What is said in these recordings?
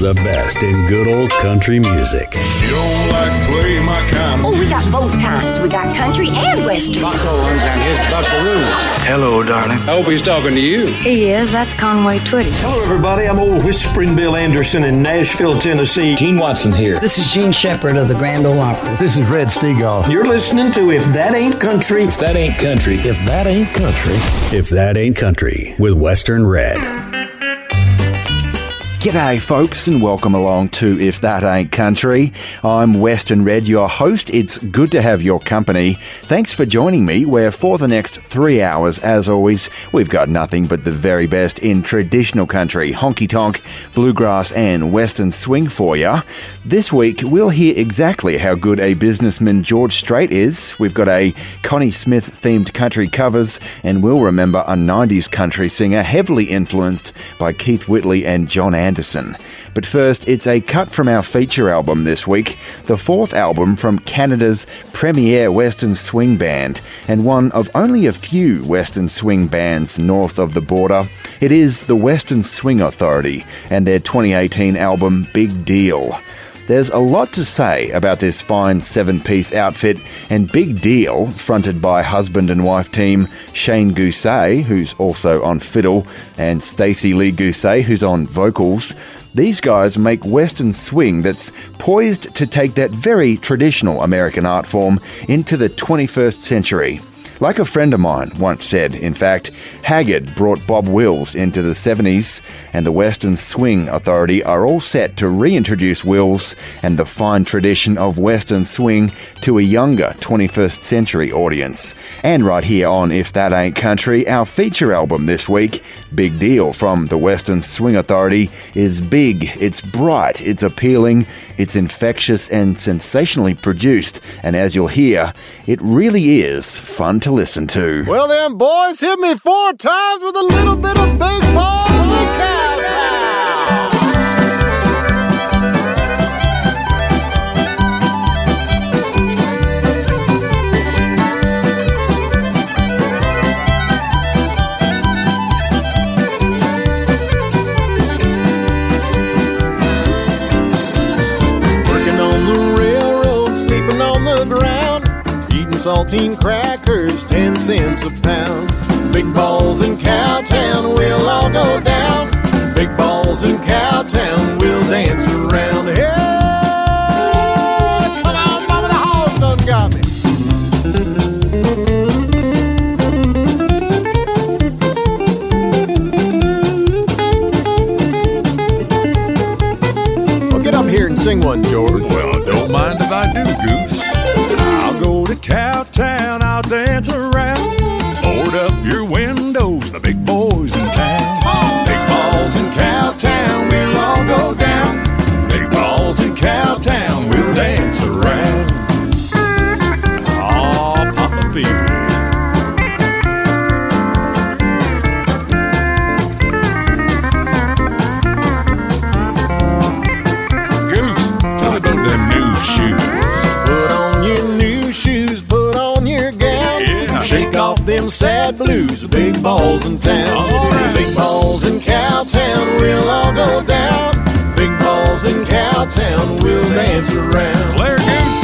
the best in good old country music. You don't like play my kind Oh, we got both kinds. We got country and western. Buck Owens on his buckaroo. Hello, darling. I hope he's talking to you. He is. That's Conway Twitty. Hello, everybody. I'm old Whispering Bill Anderson in Nashville, Tennessee. Gene Watson here. This is Jean Shepard of the Grand Ole Opry. This is Red Steagall. You're listening to If That Ain't Country. If that ain't country. If that ain't country. If that ain't country with Western Red. G'day, folks, and welcome along to If That Ain't Country. I'm Western Red, your host. It's good to have your company. Thanks for joining me, where for the next three hours, as always, we've got nothing but the very best in traditional country, honky tonk, bluegrass, and western swing for you. This week, we'll hear exactly how good a businessman George Strait is. We've got a Connie Smith themed country covers, and we'll remember a 90s country singer heavily influenced by Keith Whitley and John Anderson. Anderson. But first, it's a cut from our feature album this week, the fourth album from Canada's premier Western swing band, and one of only a few Western swing bands north of the border. It is the Western Swing Authority and their 2018 album Big Deal. There's a lot to say about this fine seven piece outfit, and Big Deal, fronted by husband and wife team Shane Guse, who's also on fiddle, and Stacey Lee Guse, who's on vocals. These guys make Western swing that's poised to take that very traditional American art form into the 21st century. Like a friend of mine once said, in fact, Haggard brought Bob Wills into the 70s, and the Western Swing Authority are all set to reintroduce Wills and the fine tradition of Western swing to a younger 21st century audience. And right here on If That Ain't Country, our feature album this week, Big Deal from the Western Swing Authority, is big, it's bright, it's appealing, it's infectious and sensationally produced, and as you'll hear, it really is fun to listen to. Well, then, boys, hit me four times with a little bit of big and cowtown. Saltine crackers, ten cents a pound. Big balls in Cowtown, we'll all go down. Big balls in Cowtown, we'll dance around. Hey, come on, mama, the hog done got me. Well, get up here and sing one, George. Well, don't mind if I do, Goose. I'll go to Cowtown, I'll dance around. Board up your windows, the big boys in town. Big balls in Cowtown, we'll all go down. Big balls in Cowtown, we'll dance around. Aw, Papa Pete. Them sad blues, big balls in town. All right. Big balls in Cowtown, we'll all go down. Big balls in Cowtown, we'll dance around. Claire Goose.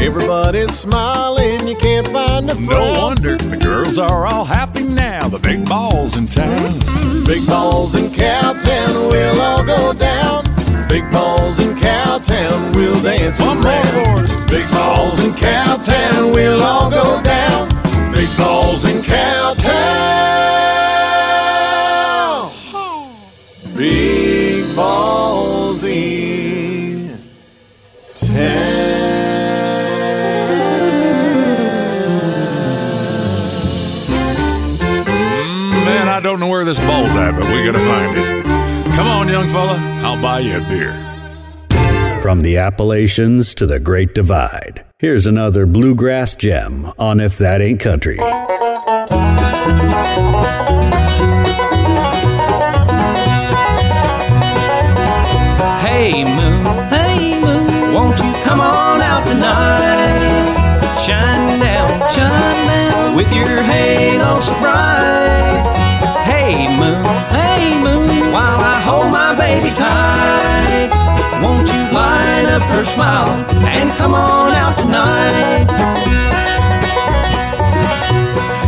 Everybody's smiling, you can't find a frown. No wonder girls are all happy now. The big balls in town. Big balls in Cowtown, we'll all go down. Big balls in Cowtown, we'll dance One more around. Big balls in Cowtown, we'll all go down. Big balls in Cowtown. I don't know where this ball's at, but we gotta find it. Come on, young fella, I'll buy you a beer. From the Appalachians to the Great Divide, here's another bluegrass gem on If That Ain't Country. Hey, moon, hey, moon, won't you come on out tonight? Shine down, shine down with your halo so bright. Up her smile and come on out tonight?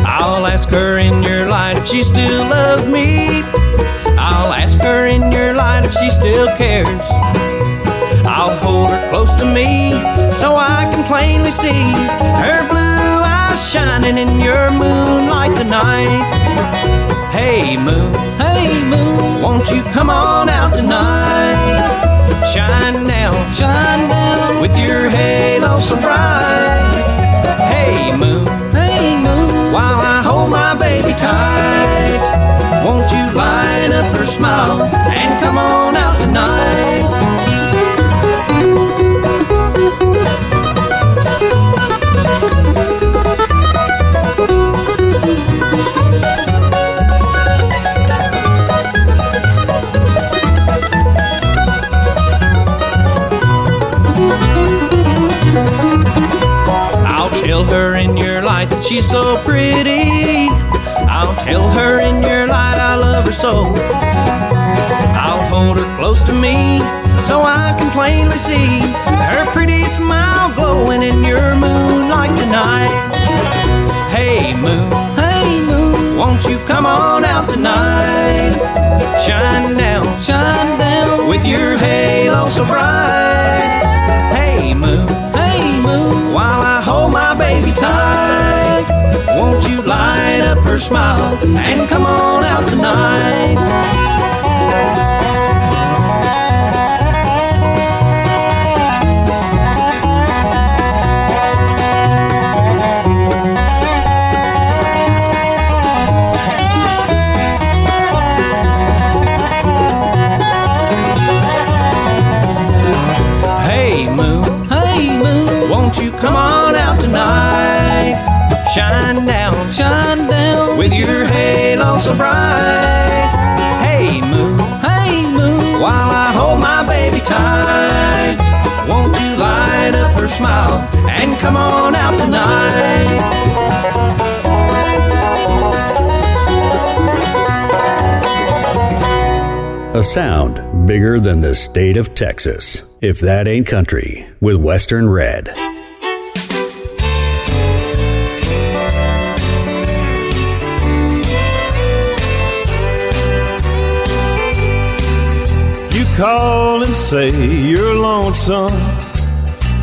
I'll ask her in your light if she still loves me. I'll ask her in your light if she still cares. I'll hold her close to me so I can plainly see her blue eyes shining in your moonlight tonight. Hey moon, hey moon, won't you come on out tonight? Shine down, shine down with your halo so bright. Hey moon, hey moon, while I hold my baby tight. Won't you light up her smile and come on out tonight? Light that she's so pretty. I'll tell her in your light I love her so. I'll hold her close to me so I can plainly see her pretty smile glowing in your moonlight tonight. Hey moon, hey moon, won't you come on out tonight? Shine down, shine down with your halo so bright. Hey moon, hey moon, while Won't you light up her smile and come on out tonight? Hey moon, hey moon, won't you come on? Shine down, shine down with your halo so bright. Hey moon, hey moon, while I hold my baby tight. Won't you light up her smile and come on out tonight? A sound bigger than the state of Texas. If that ain't country, with Western Red. Say you're lonesome.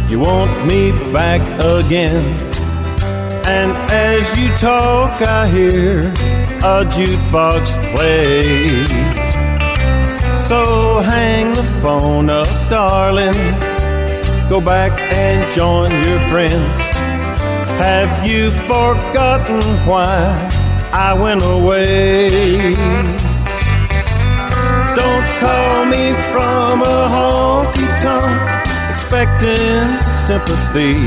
You want me back again. And as you talk, I hear a jukebox play. So hang the phone up, darling. Go back and join your friends. Have you forgotten why I went away? Call me from a honky tonk expecting sympathy.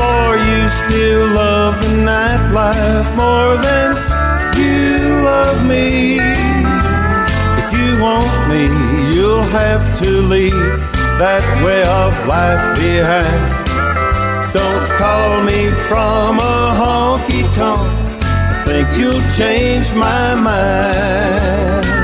For you still love the nightlife more than you love me. If you want me, you'll have to leave that way of life behind. Don't call me from a honky tonk. I think you'll change my mind.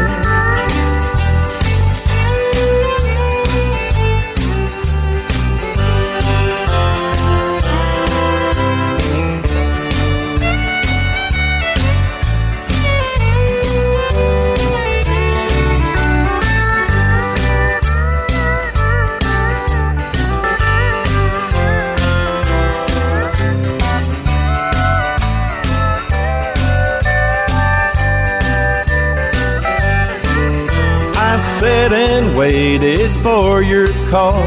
Waited for your call.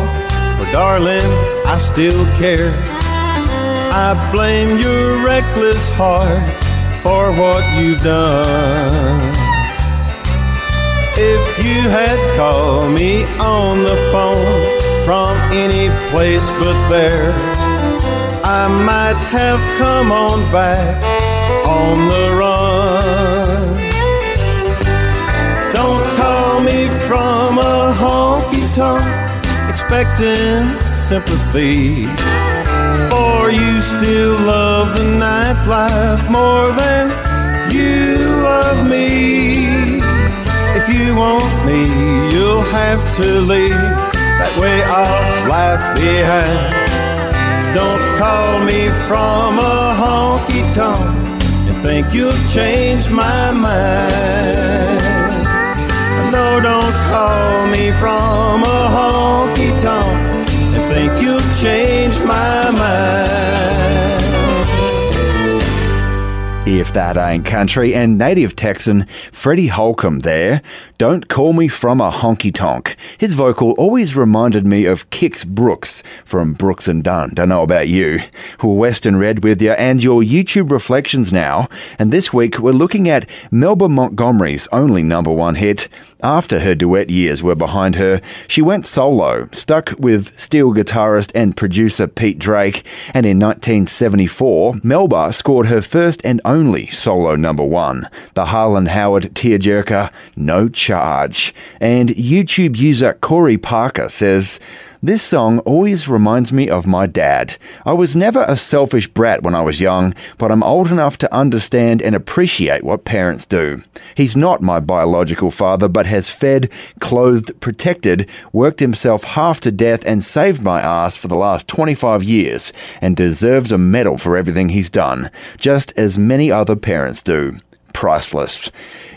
For darling, I still care. I blame your reckless heart for what you've done. If you had called me on the phone from any place but there, I might have come on back on the run. Tonk expecting sympathy. For you still love the nightlife more than you love me. If you want me, you'll have to leave. That way I'll laugh behind. Don't call me from a honky tonk and think you'll change my mind. Don't call me from a honky tonk and think you'll change my mind. If that ain't country, and native Texan Freddie Holcomb there. Don't call me from a honky tonk. His vocal always reminded me of Kix Brooks from Brooks and Dunn. Don't know about you. Well, Western Red with you and your YouTube reflections now. And this week we're looking at Melba Montgomery's only number one hit. After her duet years were behind her, she went solo, stuck with steel guitarist and producer Pete Drake, and in 1974, Melba scored her first and only solo number one, the Harlan Howard tearjerker No Charge. And YouTube user Corey Parker says, this song always reminds me of my dad. I was never a selfish brat when I was young, but I'm old enough to understand and appreciate what parents do. He's not my biological father, but has fed, clothed, protected, worked himself half to death, and saved my ass for the last 25 years, and deserves a medal for everything he's done, just as many other parents do priceless.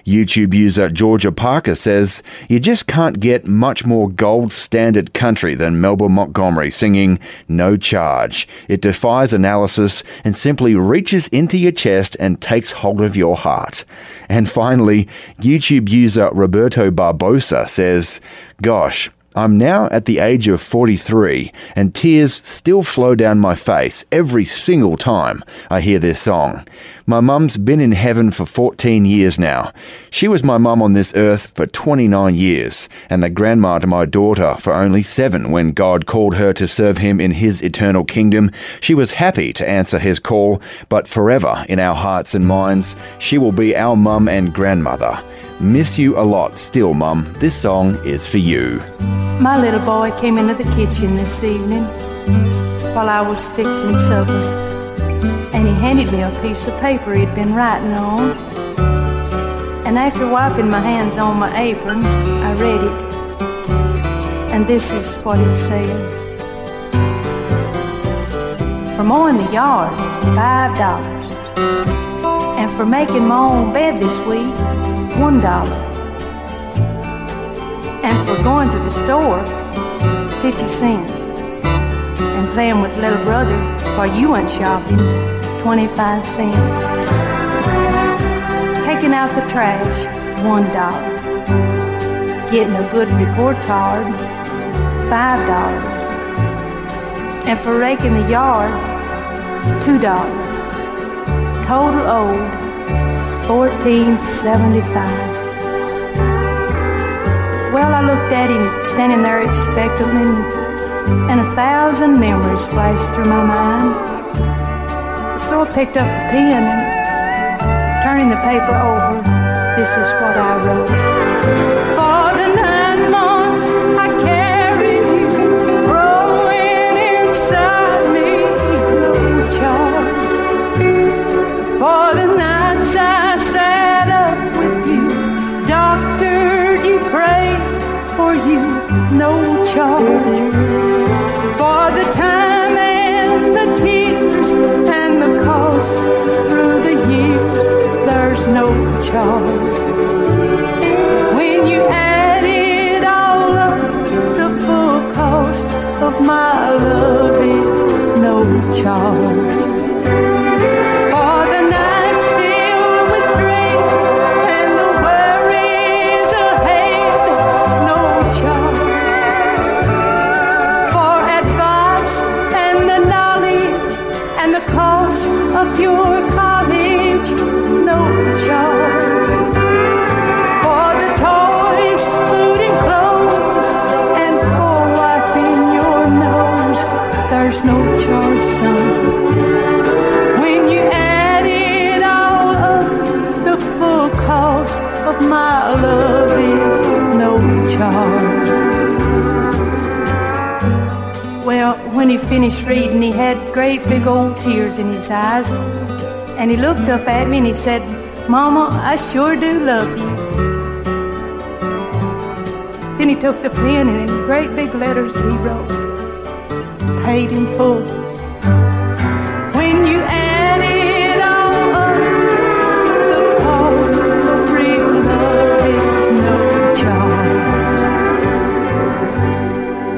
YouTube user Georgia Parker says, You just can't get much more gold standard country than Melba Montgomery singing No Charge. It defies analysis and simply reaches into your chest and takes hold of your heart. And finally, YouTube user Roberto Barbosa says, Gosh, I'm now at the age of 43, and tears still flow down my face every single time I hear this song. My mum's been in heaven for 14 years now. She was my mum on this earth for 29 years, and the grandma to my daughter for only seven when God called her to serve him in his eternal kingdom. She was happy to answer his call, but forever in our hearts and minds, she will be our mum and grandmother. Miss you a lot still, Mum. This song is for you. My little boy came into the kitchen this evening while I was fixing supper, and he handed me a piece of paper he'd been writing on. And after wiping my hands on my apron, I read it. And this is what it said. For mowing the yard, five dollars. And for making my own bed this week, one dollar. And for going to the store, fifty cents. And playing with little brother while you went shopping, twenty-five cents. Taking out the trash, one dollar. Getting a good report card, five dollars. And for raking the yard, two dollars. Total owed 1475. Well, I looked at him standing there expectantly, and a thousand memories flashed through my mind. So I picked up the pen and, turning the paper over, this is what I wrote. No charge. For the time and the tears and the cost through the years, there's no charge. When you add it all up, the full cost of my love is no charge. Finished reading, he had great big old tears in his eyes. And he looked up at me and he said, Mama, I sure do love you. Then he took the pen and in great big letters he wrote, paid in full. When you.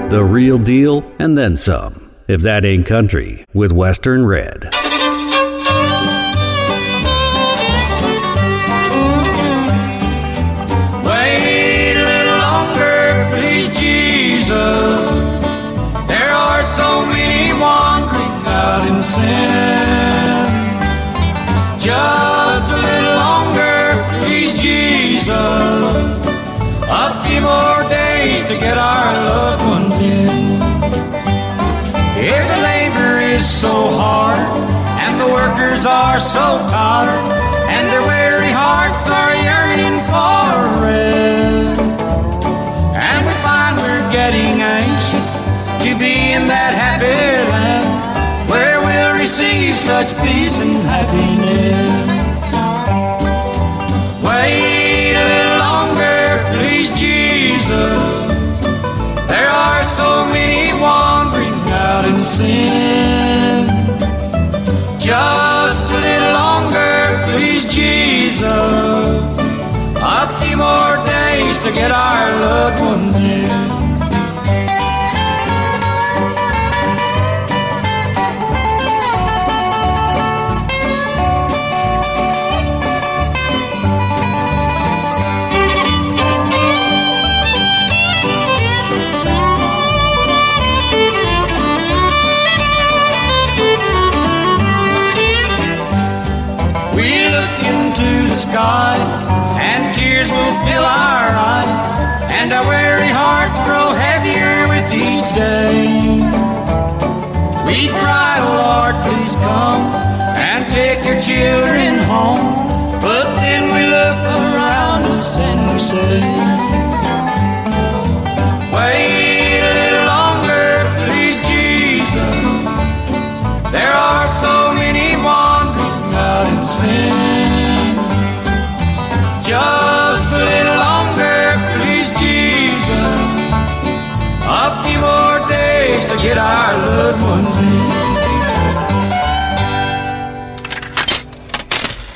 The real deal and then some. If that ain't country, with Western Red. Wait a little longer, please, Jesus. There are so many wandering out in sin. Just a little longer, please, Jesus. A few more days to get our loved is so hard, and the workers are so tired, and their weary hearts are yearning for rest. And we find we're getting anxious to be in that happy land where we'll receive such peace and happiness. Wait a little longer, please, Jesus. There are so many wandering out in sin. Just a little longer, please, Jesus. A few more days to get our loved ones in. With each day. We cry, oh Lord, please come and take your children home. But then we look around us and we say, get our loved ones in.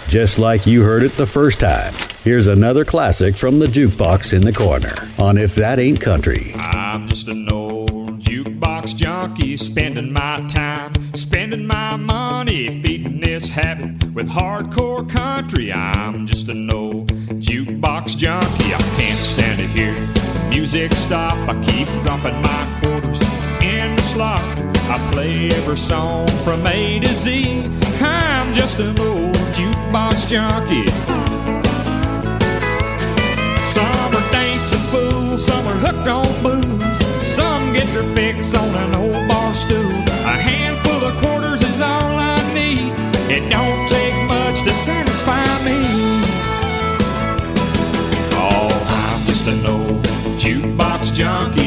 Just like you heard it the first time. Here's another classic from the jukebox in the corner on If That Ain't Country. I'm just an old jukebox junkie, spending my time, spending my money, feeding this habit with hardcore country. I'm just an old jukebox junkie. I can't stand it here. Music stop. I keep dropping my quarters in the slot. I play every song from A to Z. I'm just an old jukebox junkie. Some are dancing fools, some are hooked on booze. Some get their fix on an old bar stool. A handful of quarters is all I need. It don't take much to satisfy me. Oh, I'm just an old jukebox junkie,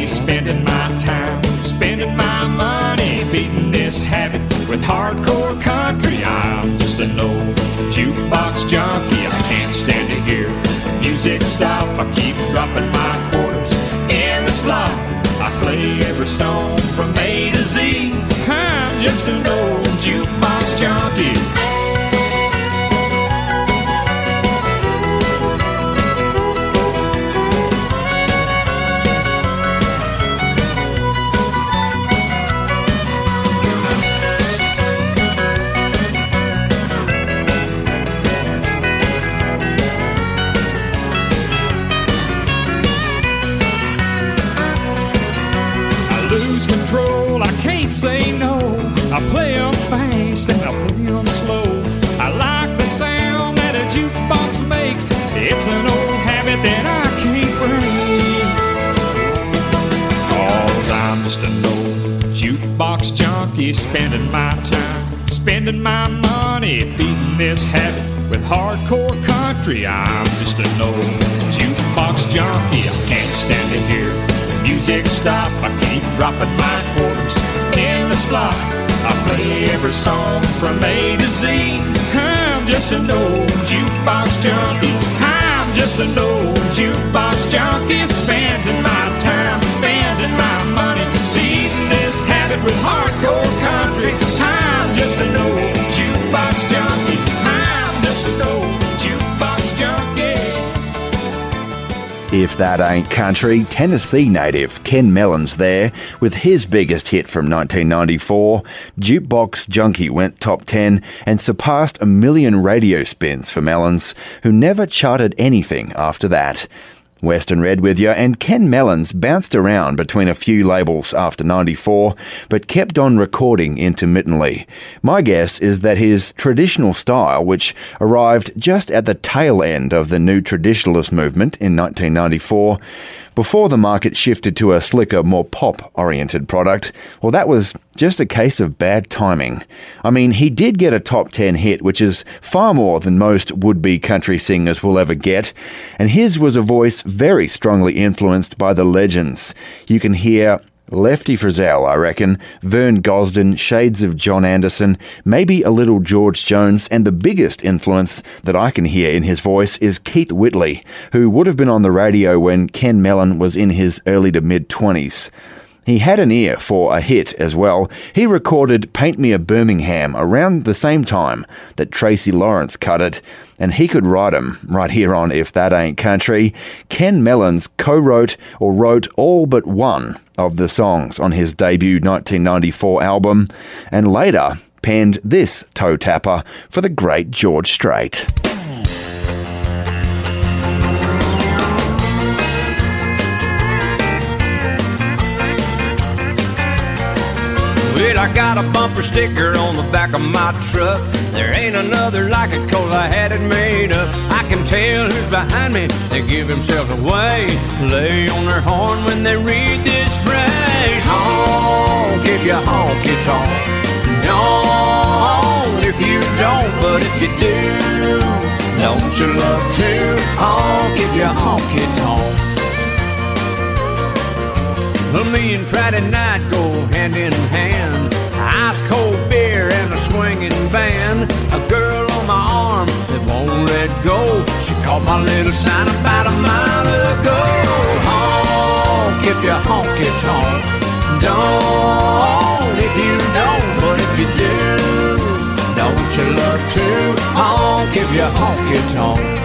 feeding this habit with hardcore country. I'm just an old jukebox junkie. I can't stand it here. Music stop. I keep dropping my quarters in the slot. I play every song from A to Z. I'm just an old jukebox junkie. Spending my time, spending my money, feeding this habit with hardcore country. I'm just an old jukebox junkie. I can't stand it here music stop. I keep dropping my quarters in the slot. I play every song from A to Z. I'm just an old jukebox junkie. I'm just an old jukebox junkie, spending my time, spending my money, with hardcore country. I'm just an old jukebox junkie. I'm just an old jukebox junkie. If that ain't country, Tennessee native Ken Mellons there with his biggest hit from 1994. Jukebox Junkie went top 10 and surpassed a million radio spins for Mellons, who never charted anything after that. Western Red with you, and Ken Mellons bounced around between a few labels after 94, but kept on recording intermittently. My guess is that his traditional style, which arrived just at the tail end of the new traditionalist movement in 1994, before the market shifted to a slicker, more pop oriented product, well, that was just a case of bad timing. I mean, he did get a top 10 hit, which is far more than most would be country singers will ever get, and his was a voice very strongly influenced by the legends. You can hear Lefty Frizzell, I reckon, Vern Gosdin, shades of John Anderson, maybe a little George Jones, and the biggest influence that I can hear in his voice is Keith Whitley, who would have been on the radio when Ken Mellon was in his early to mid 20s. He had an ear for a hit as well. He recorded Paint Me a Birmingham around the same time that Tracy Lawrence cut it, and he could write 'em right here on If That Ain't Country. Ken Mellons co wrote or wrote all but one of the songs on his debut 1994 album, and later penned this toe tapper for the great George Strait. I got a bumper sticker on the back of my truck. There ain't another like it cause I had it made up. I can tell who's behind me. They give themselves away. Lay on their horn when they read this phrase. Honk if you honk, it's on. Don't if you don't, but if you do, don't you love to honk if you honk, it's. Well, me and Friday night go hand in hand. Ice cold beer and a swinging band. A girl on my arm that won't let go. She caught my little sign about a mile ago. Honk if you honk it honk. Don't if you don't, but if you do, don't you love to honk if you honk it honk.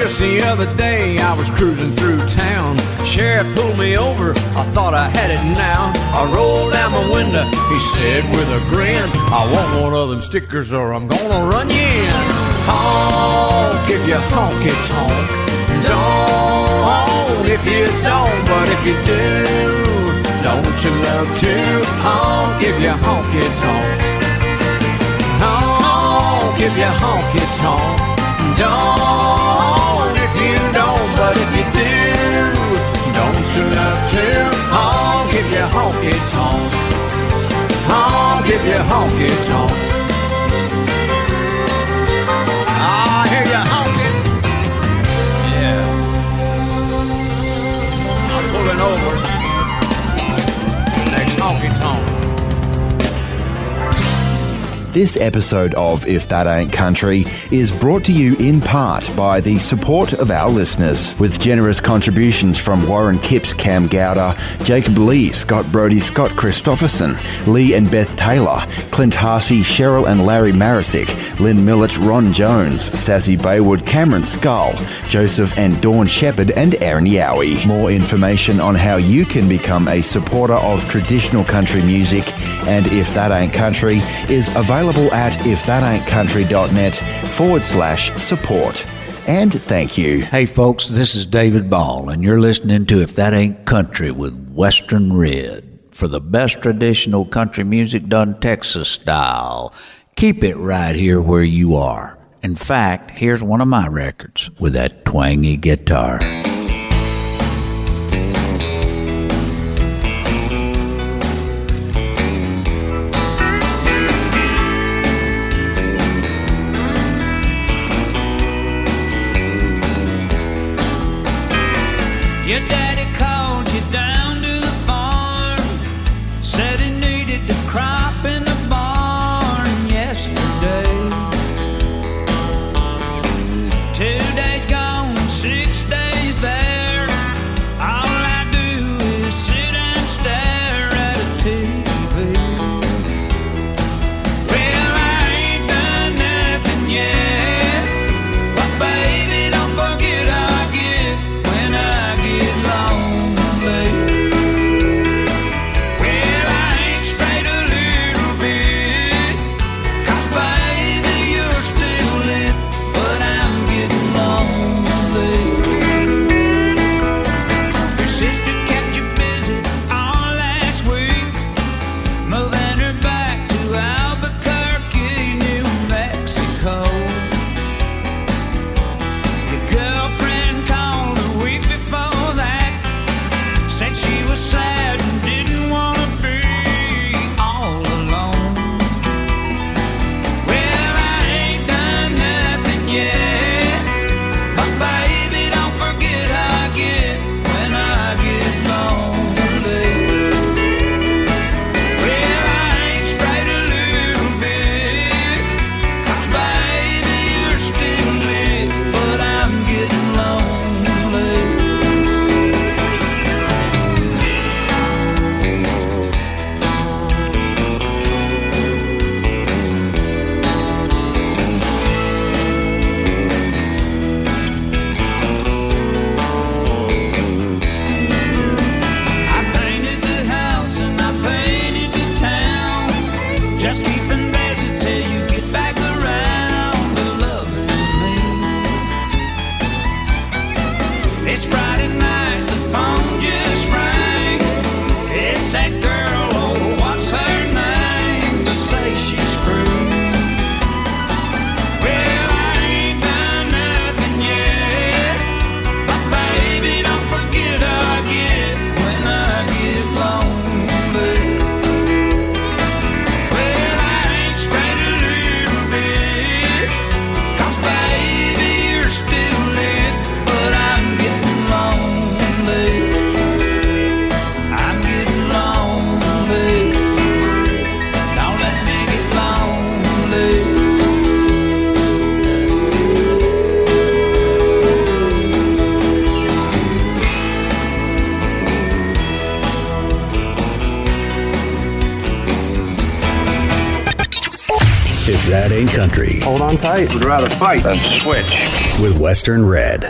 Just the other day I was cruising through town. Sheriff pulled me over, I thought I had it now. I rolled down my window, he said with a grin, I want one of them stickers or I'm gonna run you in. Honk if you honk, it's honk. Don't if you don't, but if you do, don't you love to honk if you honk, it's honk. Honk if you honk, it's honk. Don't if you don't, but if you do, don't you love to honk if you honk it's honk. Honk if you honk it's honk. I hear you honking. Yeah. I'm pulling over. Next honky tonk. This episode of If That Ain't Country is brought to you in part by the support of our listeners, with generous contributions from Warren Kipps, Cam Gowder, Jacob Lee, Scott Brody, Scott Christopherson, Lee and Beth Taylor, Clint Harsey, Cheryl and Larry Marisick, Lynn Millett, Ron Jones, Sassy Baywood, Cameron Skull, Joseph and Dawn Shepherd, and Aaron Yowie. More information on how you can become a supporter of traditional country music and If That Ain't Country is available at ifthataintcountry.net forward slash support. And thank you. Hey, folks, this is David Ball, and you're listening to If That Ain't Country with Western Red. For the best traditional country music done Texas style, keep it right here where you are. In fact, here's one of my records with that twangy guitar. Your dad. Country. Hold on tight. Would rather fight than switch. With Western Red.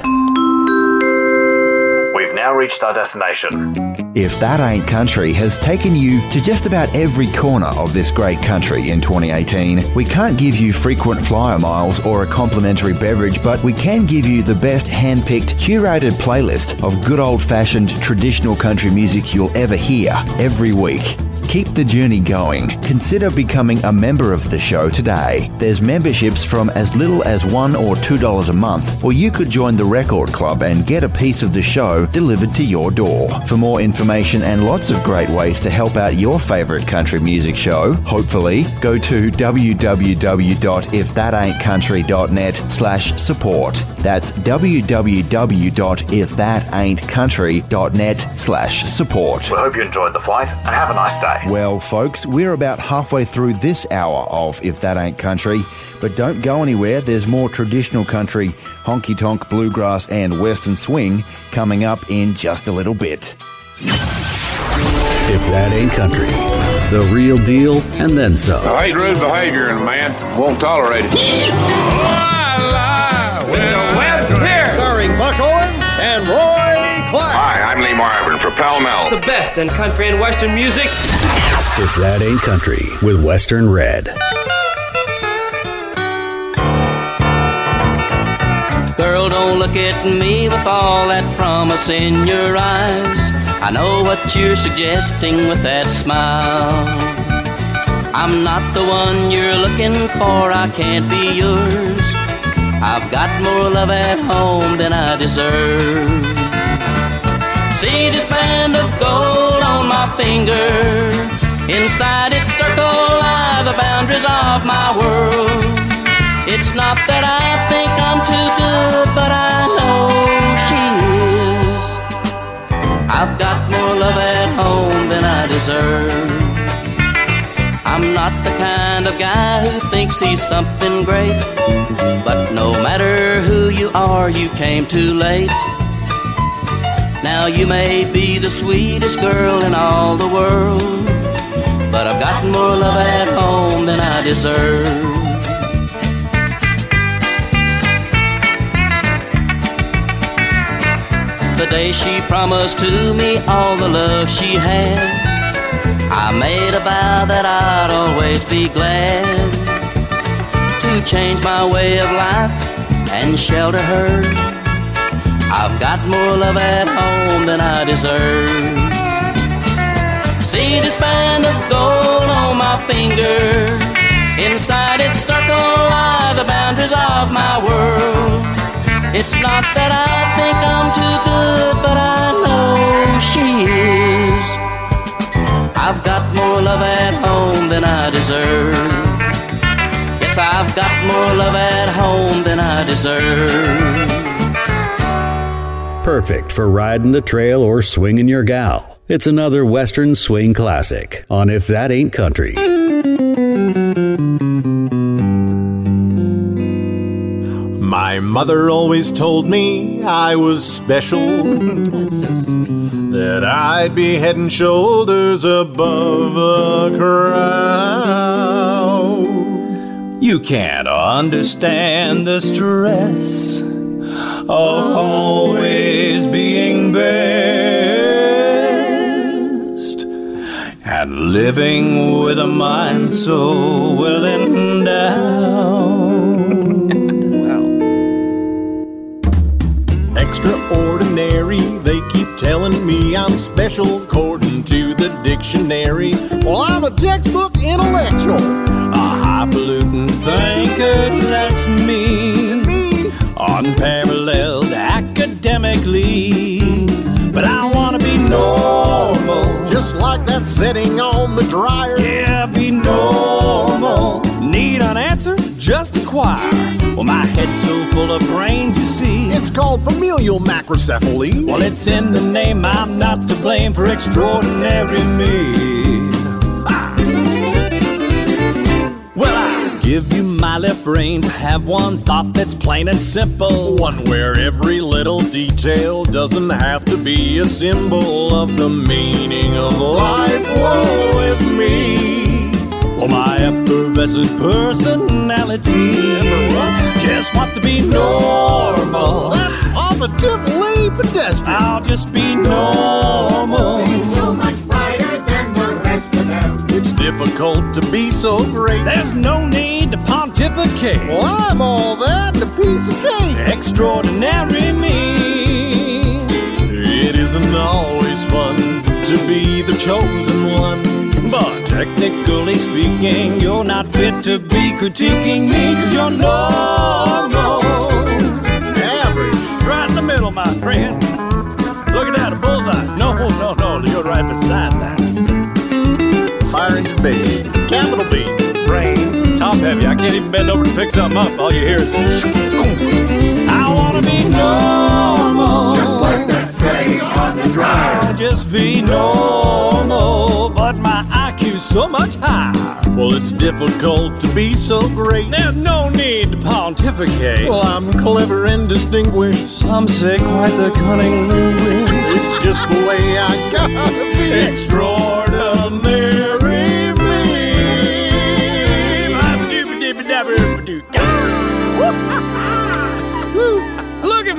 We've now reached our destination. If That Ain't Country has taken you to just about every corner of this great country in 2018, we can't give you frequent flyer miles or a complimentary beverage, but we can give you the best hand-picked, curated playlist of good old-fashioned traditional country music you'll ever hear every week. Keep the journey going. Consider becoming a member of the show today. There's memberships from as little as $1 or $2 a month, or you could join the Record Club and get a piece of the show delivered to your door. For more information and lots of great ways to help out your favorite country music show, hopefully, go to www.ifthataintcountry.net slash support. That's www.ifthataintcountry.net slash support. We hope you enjoyed the flight and have a nice day. Well, folks, we're about halfway through this hour of If That Ain't Country, but don't go anywhere. There's more traditional country, honky tonk, bluegrass, and western swing coming up in just a little bit. If that ain't country, the real deal and then some. I hate rude behavior and a man won't tolerate it. Starring Hi, Marvin for Pell Mell. The best in country and western music. If that ain't country with Western Red. Girl, don't look at me with all that promise in your eyes. I know what you're suggesting with that smile. I'm not the one you're looking for, I can't be yours. I've got more love at home than I deserve. See this band of gold on my finger. Inside its circle lie the boundaries of my world. It's not that I think I'm too good, but I know she is. I've got more love at home than I deserve. I'm not the kind of guy who thinks he's something great. But no matter who you are, you came too late. Now you may be the sweetest girl in all the world. But I've got more love at home than I deserve. The day she promised to me all the love she had, I made a vow that I'd always be glad to change my way of life and shelter her. I've got more love at home than I deserve. See this band of gold on my finger. Inside its circle lie the boundaries of my world. It's not that I think I'm too good, but I know she is. I've got more love at home than I deserve. Yes, I've got more love at home than I deserve. Perfect for riding the trail or swinging your gal. It's another Western swing classic on If That Ain't Country. My mother always told me I was special. That's so sweet. That I'd be head and shoulders above the crowd. You can't understand the stress of always being best and living with a mind so well endowed. Extraordinary, they keep telling me I'm special according to the dictionary. Well, I'm a textbook intellectual. A highfalutin thinker, that's me. Unparalleled academically. But I wanna be normal. just like that setting on the dryer. Yeah, be normal. Need an answer? Just inquire. Well, my head's so full of brains, you see. It's called familial macrocephaly. Well, it's in the name. I'm not to blame for extraordinary me. Ah. Well, I give you my left brain to have one thought that's plain and simple. One where every little detail doesn't have to be a symbol of the meaning of life. Woe is me. Well, my effervescent effervescent personality. Just wants to be normal. That's positively pedestrian. I'll just be normal. so much difficult to be so great. There's no need to pontificate. Well, I'm all that and a piece of cake. Extraordinary me. It isn't always fun to be the chosen one. But technically speaking, you're not fit to be critiquing me because you're normal. Average. Right in the middle, my friend. Look at that, a bullseye. No, no, no, you're right beside that. Fire engine baby. Capital B. Brains, top heavy. I can't even bend over to pick something up. All you hear is. I wanna be normal. Just like that setting on the drive. I'll just be normal, but my IQ's so much higher. Well, it's difficult to be so great. There's no need to pontificate. Well, I'm clever and distinguished. Some say quite the cunning linguist. It's just the way I gotta be. Extraordinary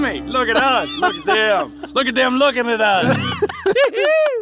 me. Look at. Us. Look at them. Look at them looking at us.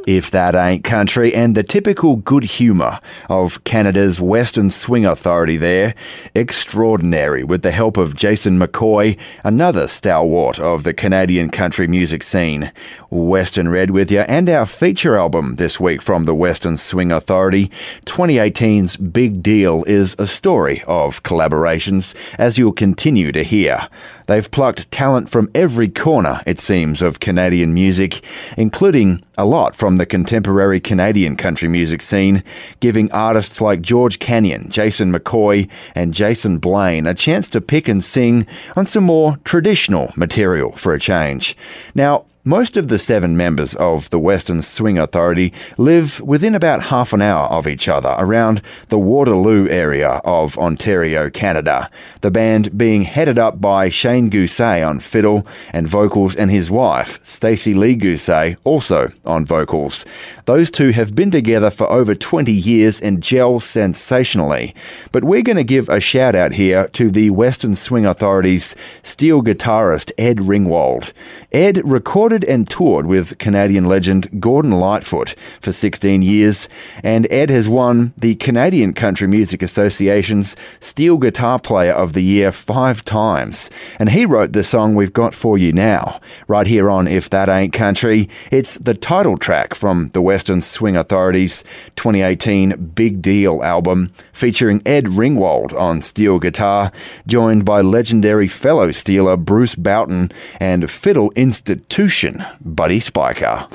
If that ain't country, and the typical good humour of Canada's Western Swing Authority there, extraordinary with the help of Jason McCoy, another stalwart of the Canadian country music scene. Western Red with you, and our feature album this week from the Western Swing Authority. 2018's Big Deal is a story of collaborations, as you'll continue to hear. They've plucked talent from every corner, it seems, of Canadian music, including a lot from the contemporary Canadian country music scene, giving artists like George Canyon, Jason McCoy, and Jason Blaine a chance to pick and sing on some more traditional material for a change. Now, most of the seven members of the Western Swing Authority live within about half an hour of each other around the Waterloo area of Ontario, Canada. The band being headed up by Shane Guse on fiddle and vocals and his wife, Stacey Lee Guse, also on vocals. Those two have been together for over 20 years and gel sensationally. But we're going to give a shout out here to the Western Swing Authority's steel guitarist Ed Ringwald. Ed recorded and toured with Canadian legend Gordon Lightfoot for 16 years, and Ed has won the Canadian Country Music Association's Steel Guitar Player of the Year five times. And he wrote the song we've got for you now, right here on If That Ain't Country. It's the title track from the Western Swing Authority's 2018 Big Deal album, featuring Ed Ringwald on steel guitar, joined by legendary fellow steeler Bruce Bouton and fiddle institution Buddy Spicher.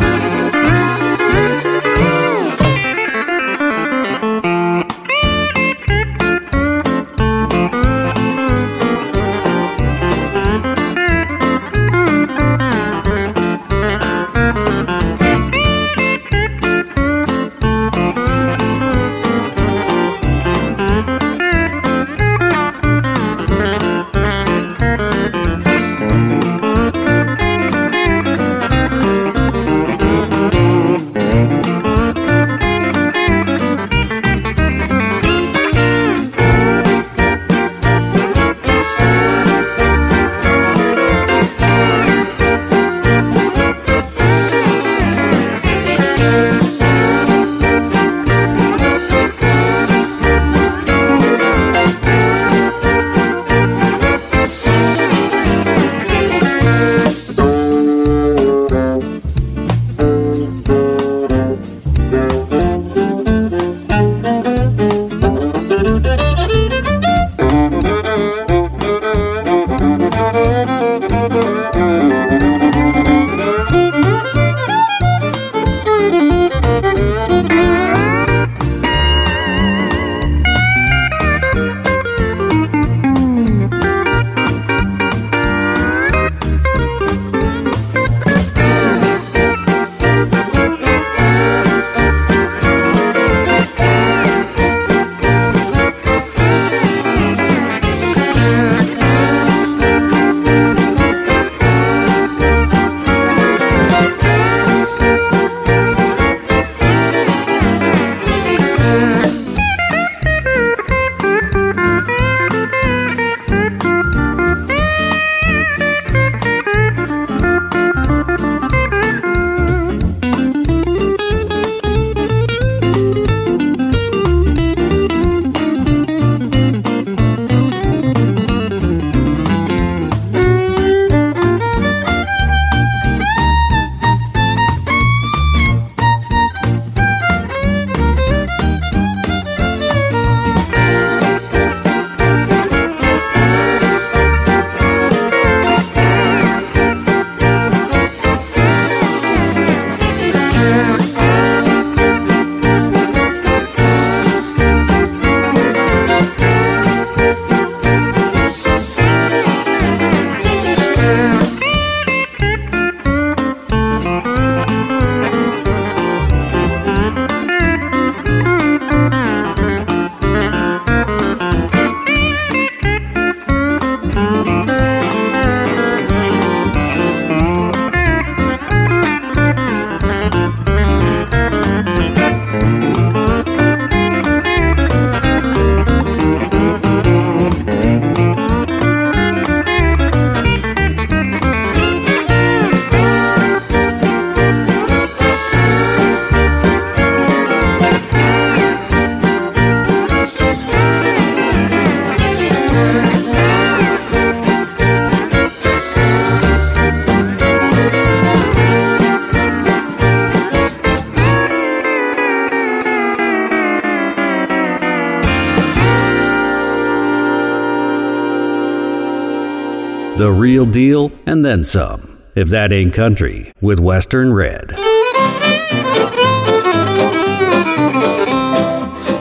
Real deal and then some. If that ain't country, with Western Red.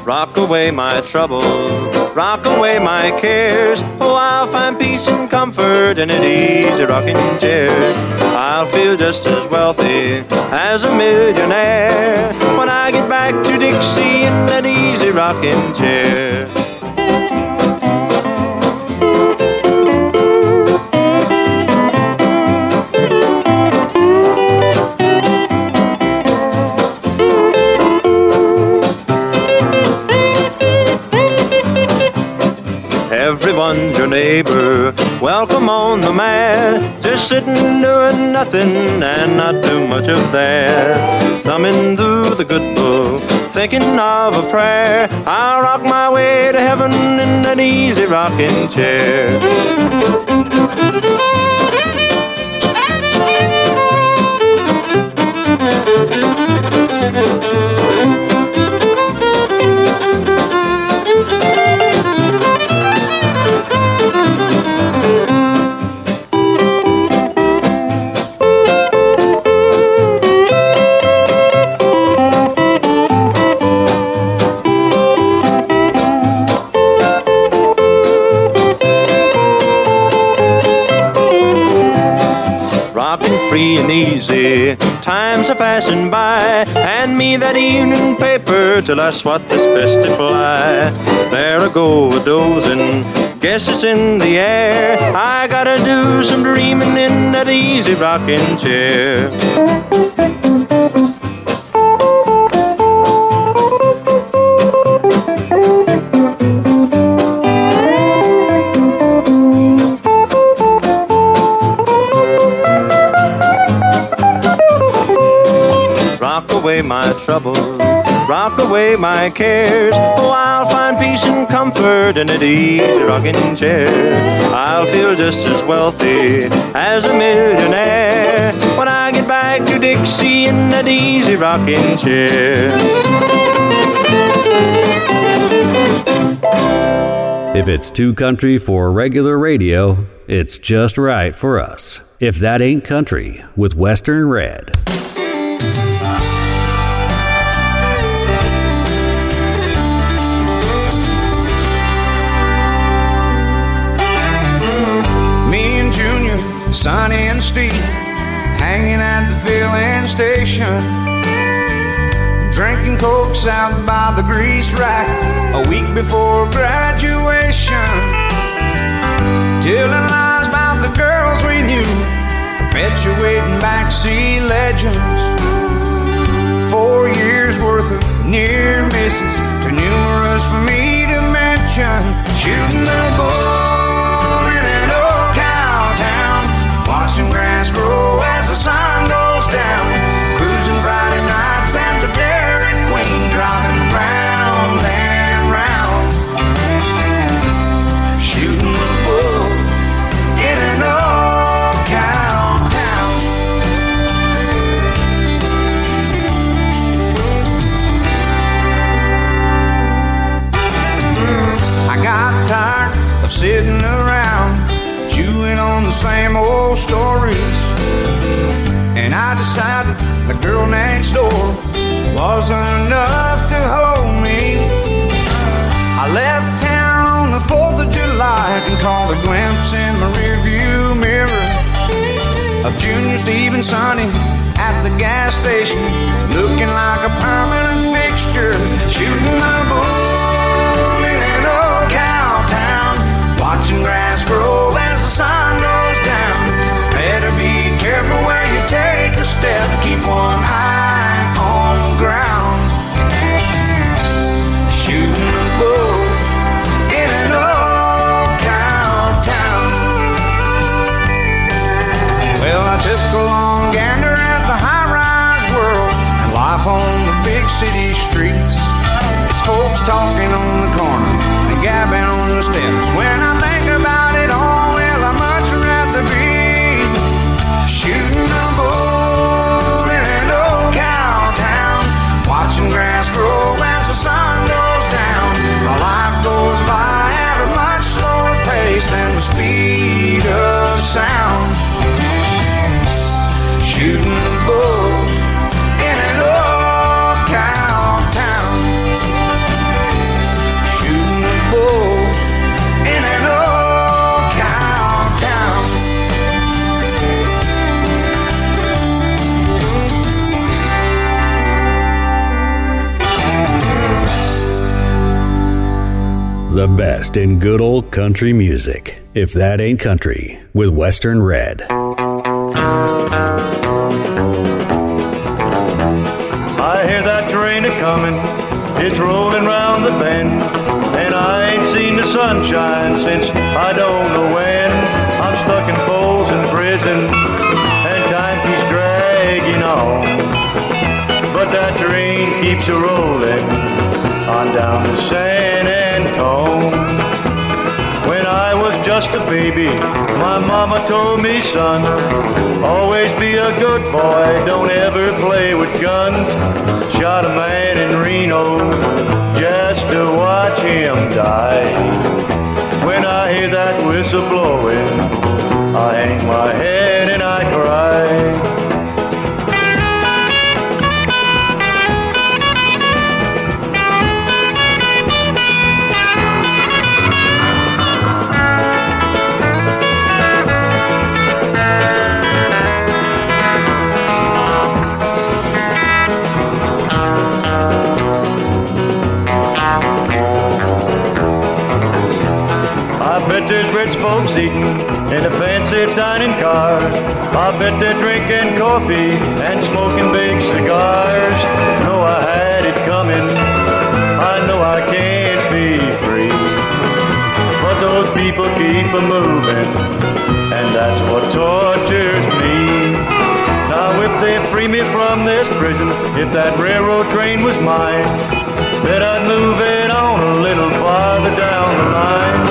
Rock away my troubles, rock away my cares. Oh, I'll find peace and comfort in an easy rocking chair. I'll feel just as wealthy as a millionaire when I get back to Dixie in that easy rocking chair. Neighbor. Welcome on the mat. Just sitting doing nothing and not too much of that. Thumbing through the good book, thinking of a prayer. I'll rock my way to heaven in an easy rocking chair. Easy, times are passing by. Hand me that evening paper till I swat this bestie fly. There I go a dozing, guess it's in the air. I gotta do some dreaming in that easy rocking chair. My troubles, rock away my cares. Oh, I'll find peace and comfort in an easy rocking chair. I'll feel just as wealthy as a millionaire when I get back to Dixie in that easy rocking chair. If it's too country for regular radio, it's just right for us. If that ain't country, with Western Red. Sonny and Steve, hanging at the filling station, drinking cokes out by the grease rack a week before graduation, telling lies about the girls we knew, perpetuating backseat legends. Four years worth of near misses, too numerous for me to mention. Shooting the bull grow as the sun goes down. Decided the girl next door wasn't enough to hold me. I left town on the 4th of July and caught a glimpse in my rearview mirror of Junior, Steve, and Sonny at the gas station, looking like a permanent fixture, shooting the bull in an old cow town, watching grass grow life on the big city streets. It's folks talking on the corner and gabbing on the steps. When I think about it all, well, I'd much rather be shooting a bull in an old cow town, watching grass grow as the sun goes down. My life goes by at a much slower pace than the speed of The best in good old country music. If that ain't country, with Western Red. I hear that train a comin', it's rolling round the bend, and I ain't seen the sunshine since I don't know when. I'm stuck in Folsom Prison, and time keeps dragging on. But that train keeps a rolling on down to San just a baby, my mama told me, son, always be a good boy, don't ever play with guns. Shot a man in Reno just to watch him die. When I hear that whistle blowing, I hang my head and I cry. In the fancy dining cars. I bet they're drinking coffee and smoking big cigars. Know I had it coming. I know I can't be free. But those people keep a moving, and that's what tortures me. Now if they free me from this prison, if that railroad train was mine, then I'd move it on a little farther down the line.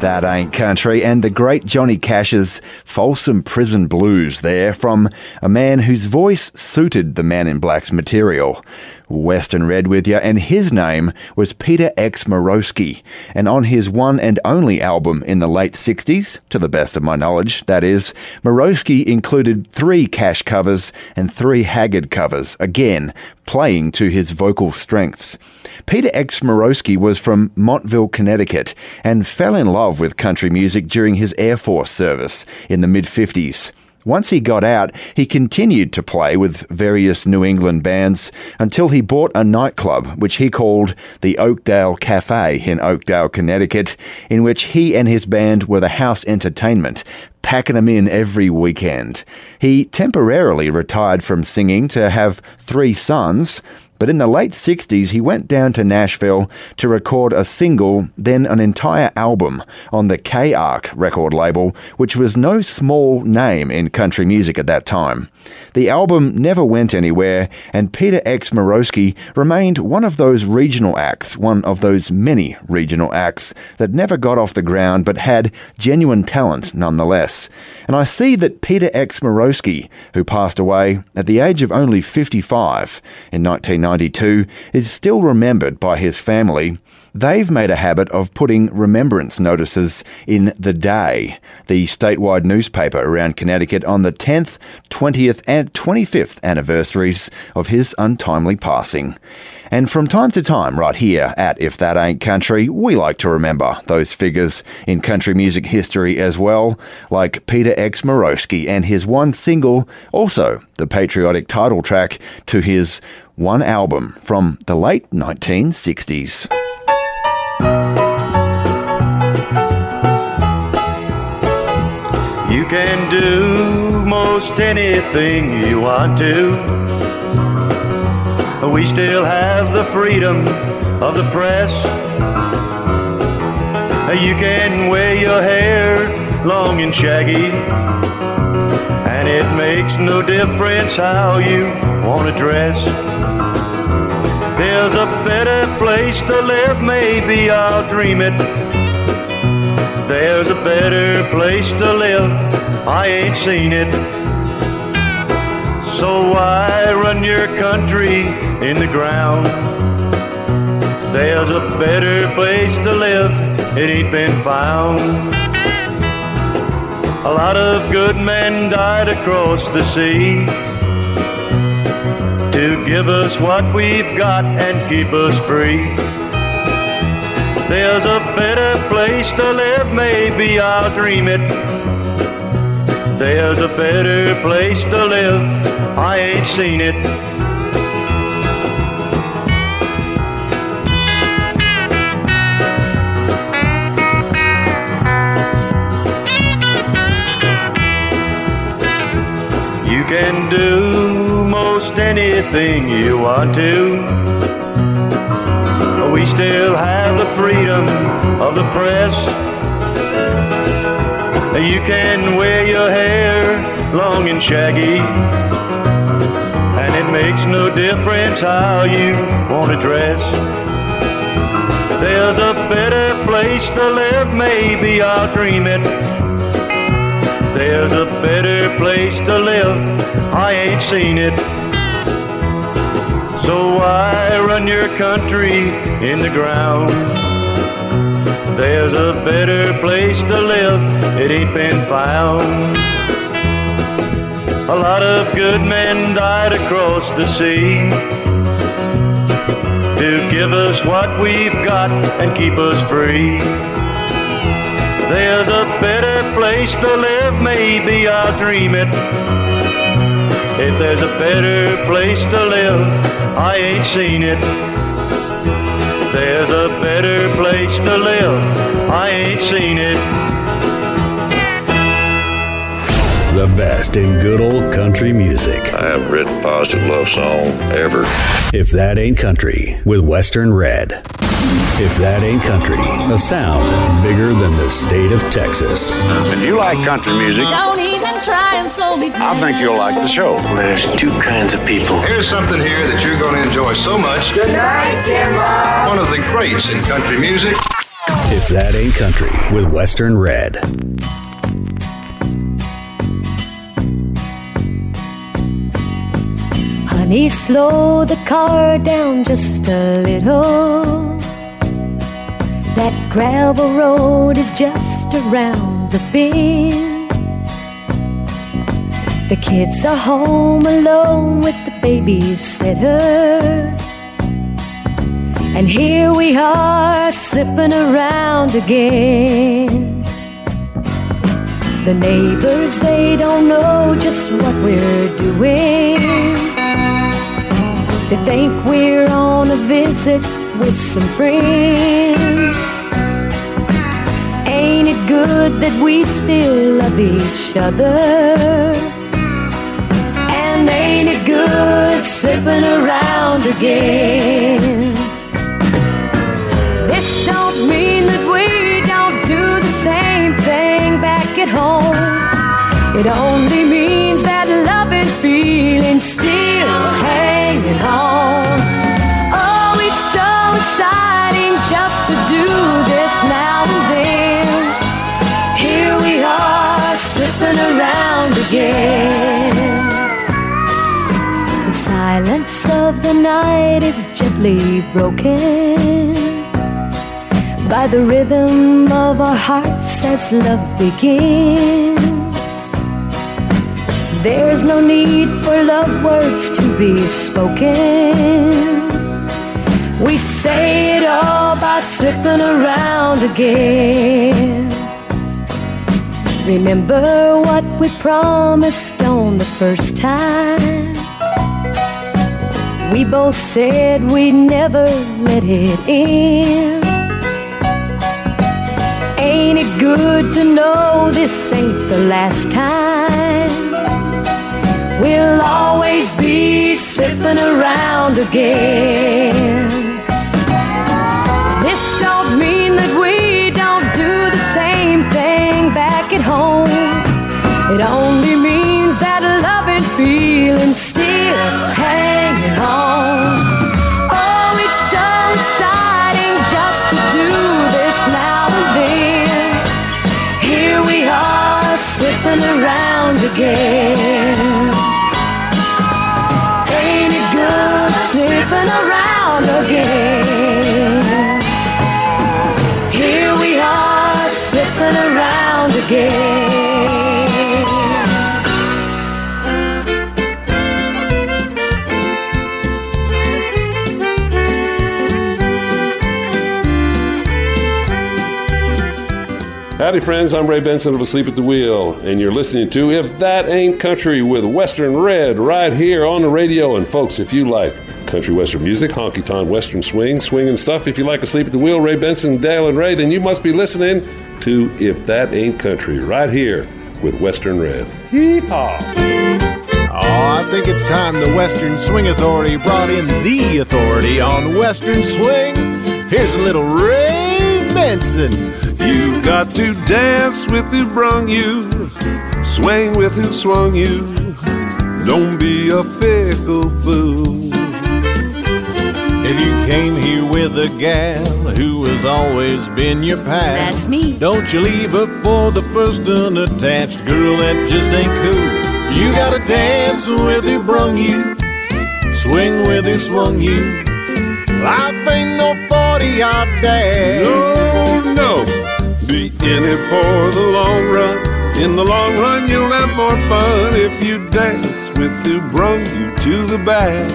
That ain't country, and the great Johnny Cash's Folsom Prison Blues there from a man whose voice suited the Man in Black's material. Western Red with you, and his name was Peter X. Morosky. And on his one and only album in the late 60s, to the best of my knowledge, that is, Morosky included three Cash covers and three Haggard covers, again, playing to his vocal strengths. Peter X. Morosky was from Montville, Connecticut, and fell in love with country music during his Air Force service in the mid 50s. Once he got out, he continued to play with various New England bands until he bought a nightclub, which he called the Oakdale Cafe in Oakdale, Connecticut, in which he and his band were the house entertainment, packing them in every weekend. He temporarily retired from singing to have three sons, but in the late 60s, he went down to Nashville to record a single, then an entire album on the K-Ark record label, which was no small name in country music at that time. The album never went anywhere, and Peter X. Morosky remained one of those regional acts, one of those many regional acts that never got off the ground but had genuine talent nonetheless. And I see that Peter X. Morosky, who passed away at the age of only 55 in 1990, 1992 is still remembered by his family. They've made a habit of putting remembrance notices in The Day, the statewide newspaper around Connecticut, on the 10th, 20th, and 25th anniversaries of his untimely passing. And from time to time, right here at If That Ain't Country, we like to remember those figures in country music history as well, like Peter X. Morosky and his one single, also the patriotic title track to his one album from the late 1960s. You can do most anything you want to. We still have the freedom of the press. You can wear your hair long and shaggy, and it makes no difference how you want to dress. There's a better place to live, maybe I'll dream it. There's a better place to live, I ain't seen it. So why run your country in the ground? There's a better place to live, it ain't been found. A lot of good men died across the sea to give us what we've got and keep us free. There's a better place to live, maybe I'll dream it. There's a better place to live, I ain't seen it. Anything you want to. We still have the freedom of the press. You can wear your hair long and shaggy, and it makes no difference how you want to dress. There's a better place to live, maybe I'll dream it. There's a better place to live, I ain't seen it. So why run your country in the ground? There's a better place to live, it ain't been found. A lot of good men died across the sea to give us what we've got and keep us free. There's a better place to live, maybe I'll dream it. If there's a better place to live, I ain't seen it. There's a better place to live, I ain't seen it. The best in good old country music. I haven't written a positive love song ever. If that ain't country with Western Red. If that ain't country, a sound bigger than the state of Texas. If you like country music, Don't even try and slow me down. I think you'll like the show. There's two kinds of people. Here's something here that you're going to enjoy so much. Good night, Jimbo. One of the greats in country music. If that ain't country with Western Red. Honey, slow the car down just a little. That gravel road is just around the bend. The kids are home alone with the babysitter. And here we are slipping around again. The neighbors, they don't know just what we're doing. They think we're on a visit with some friends. Ain't it good that we still love each other? Ain't it good slipping around again? This don't mean that we don't do the same thing back at home. It only means the night is gently broken by the rhythm of our hearts as love begins. There's no need for love words to be spoken. We say it all by slipping around again. Remember what we promised on the first time. We both said we'd never let it in. Ain't it good to know this ain't the last time? We'll always be slipping around again. This don't mean that we don't do the same thing back at home. It only Howdy, friends. I'm Ray Benson of Asleep at the Wheel, and you're listening to If That Ain't Country with Western Red right here on the radio. And, folks, if you like country western music, honky tonk western swing, swing and stuff, if you like Asleep at the Wheel, Ray Benson, Dale, and Ray, then you must be listening to If That Ain't Country right here with Western Red. Yeehaw! Oh, I think it's time the Western Swing Authority brought in the authority on Western Swing. Here's a little Ray Benson. You've got to dance with who brung you, swing with who swung you. Don't be a fickle fool. If you came here with a gal who has always been your pal, That's me. Don't you leave her for the first unattached girl that just ain't cool. You gotta dance with who brung you, swing with who swung you. Life ain't no 40 yard dash. No, no. Be in it for the long run. In the long run, you'll have more fun if you dance with who brung you to the bash.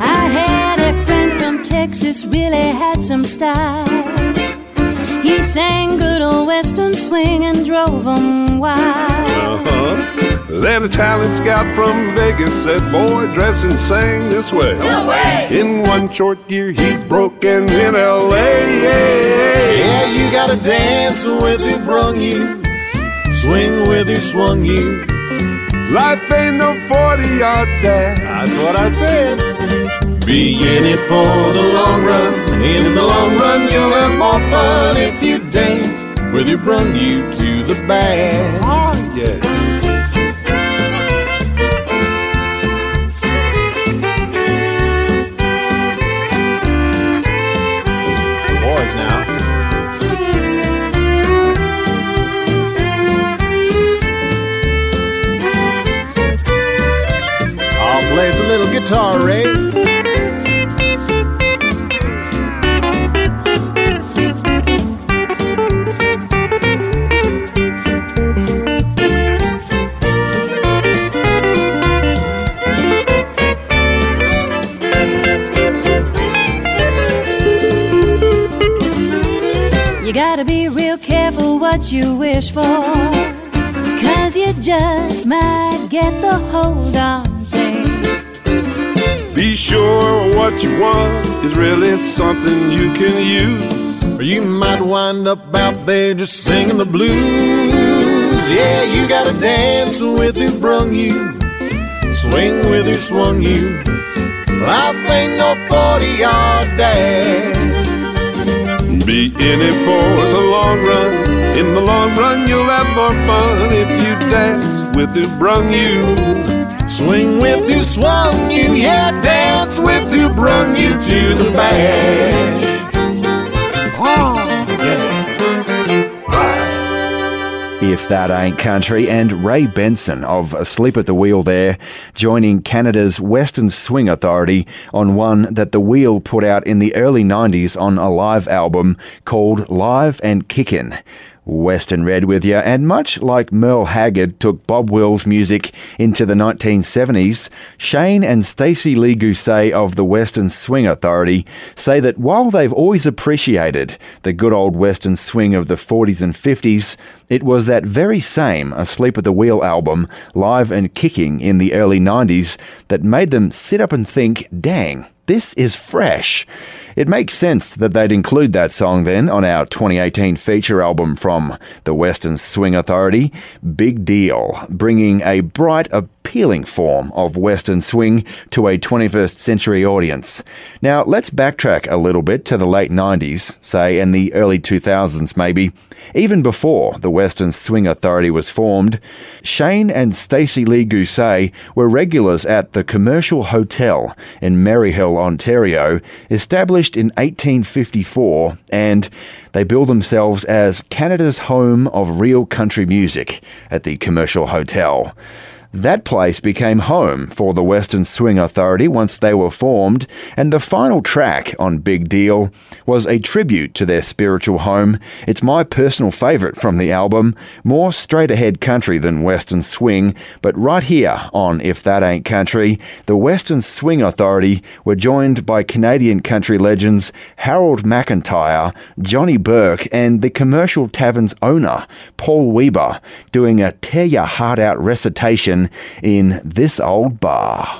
I had a friend from Texas, really had some style. He sang good old western swing and drove 'em wild. Uh-huh. Then a talent scout from Vegas said, Boy, dress and sing this way. No way! In one short year, he's broken in L.A. Yeah, you gotta dance with who brung you, swing with who swung you. Life ain't no 40 yard dash. That's what I said. Be in it for the long run. In the long run, you'll have more fun if you dance with who brung you to the bag. Oh, yeah. The boys You gotta be real careful what you wish for. Cause you just might get the hold on things. Be sure what you want is really something you can use. Or you might wind up out there just singing the blues. Yeah, you gotta dance with who brung you, swing with who swung you. Life ain't no 40 yard dash. Be in it for the long run. In the long run, you'll have more fun if you dance with who brung you. Swing with who swung you, yeah, dance with who brung you to the bash. If That Ain't Country, and Ray Benson of Asleep at the Wheel there, joining Canada's Western Swing Authority on one that the Wheel put out in the early 90s on a live album called Live and Kickin'. Western Red with you, and much like Merle Haggard took Bob Wills' music into the 1970s, Shane and Stacey Lee Guse of the Western Swing Authority say that while they've always appreciated the good old Western swing of the 40s and 50s, it was that very same Asleep at the Wheel album, live and kicking in the early 90s, that made them sit up and think, dang, this is fresh. It makes sense that they'd include that song then on our 2018 feature album from the Western Swing Authority, Big Deal, bringing a bright, appealing form of Western swing to a 21st century audience. Now, let's backtrack a little bit to the late 90s, say in the early 2000s maybe. Even before the Western Swing Authority was formed, Shane and Stacey Lee Guse were regulars at the Commercial Hotel in Maryhill, Ontario, established in 1854, and they bill themselves as Canada's home of real country music at the Commercial Hotel. That place became home for the Western Swing Authority once they were formed, and the final track on Big Deal was a tribute to their spiritual home. It's my personal favourite from the album, more straight ahead country than Western Swing, but right here on If That Ain't Country, the Western Swing Authority were joined by Canadian country legends Harold McIntyre, Johnny Burke, and the commercial tavern's owner, Paul Weber, doing a tear your heart out recitation in This Old Bar.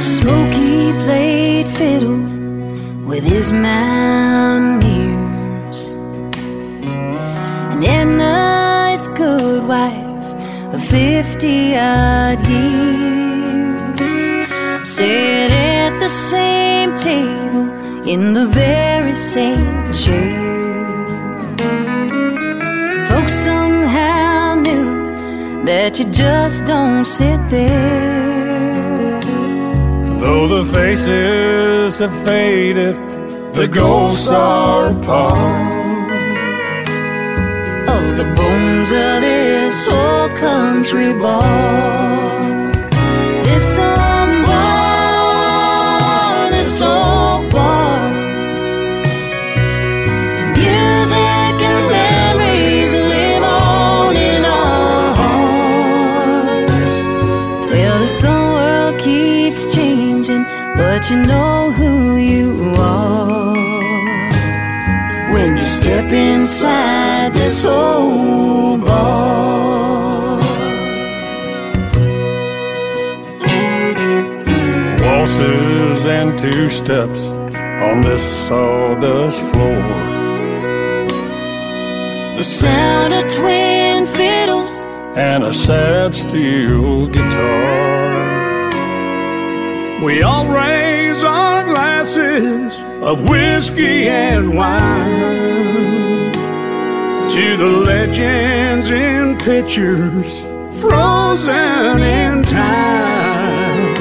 Smokey played fiddle with his mountaineers. 50 odd years sat at the same table in the very same chair. Folks somehow knew that you just don't sit there. Though the faces have faded, the ghosts are part of the bones of this old country bar. This old bar, this old bar. Music and memories live on in our hearts. Well, this old world keeps changing, but you know who step inside this old bar. waltzes and two steps on this sawdust floor. The sound of twin fiddles and a sad steel guitar. We all raise our glasses of whiskey and wine to the legends in pictures frozen in time.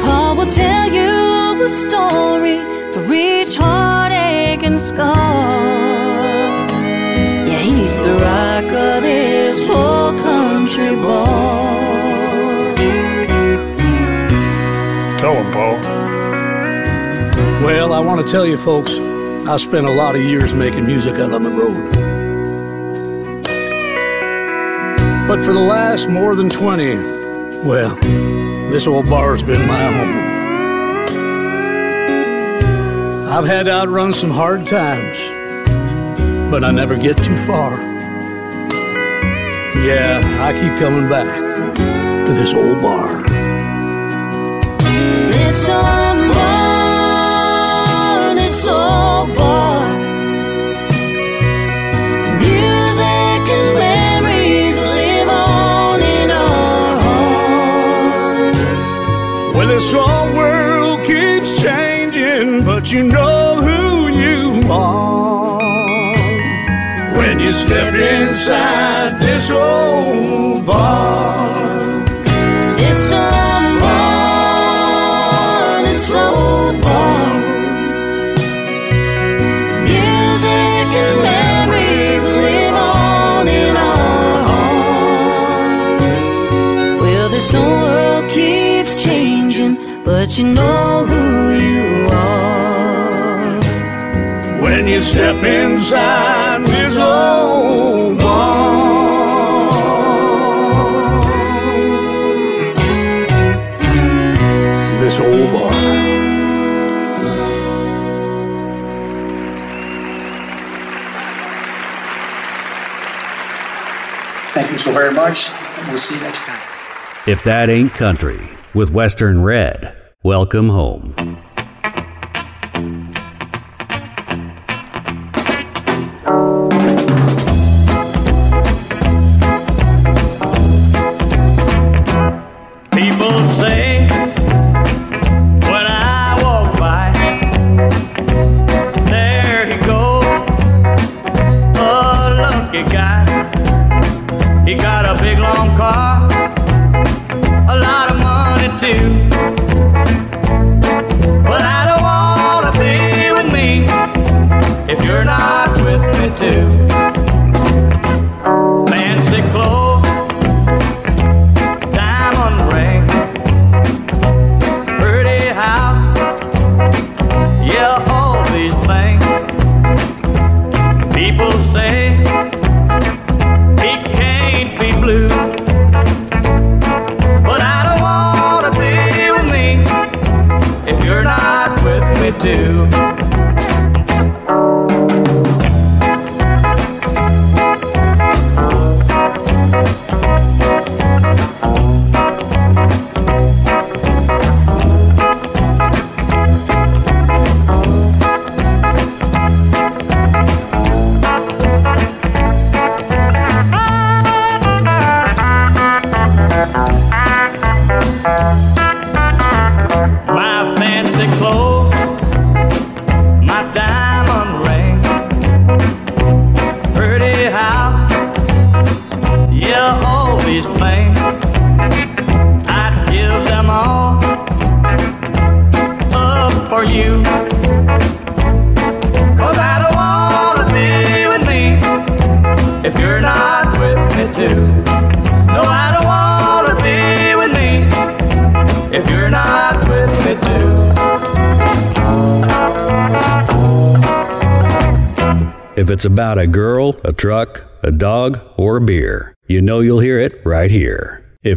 Paul will tell you a story for each heartache and scar. Yeah, he's the rock of this whole country bar. Tell him, Paul. Well, I want to tell you folks, I spent a lot of years making music out on the road. But for the last more than 20, well, this old bar's been my home. I've had to outrun some hard times, but I never get too far. Yeah, I keep coming back to this old bar. This world keeps changing, but you know who you are. When you step inside this old bar. But you know who you are. When you step inside this old bar. This old bar. Thank you so very much, and we'll see you next time. If that ain't country with Western Red, welcome home.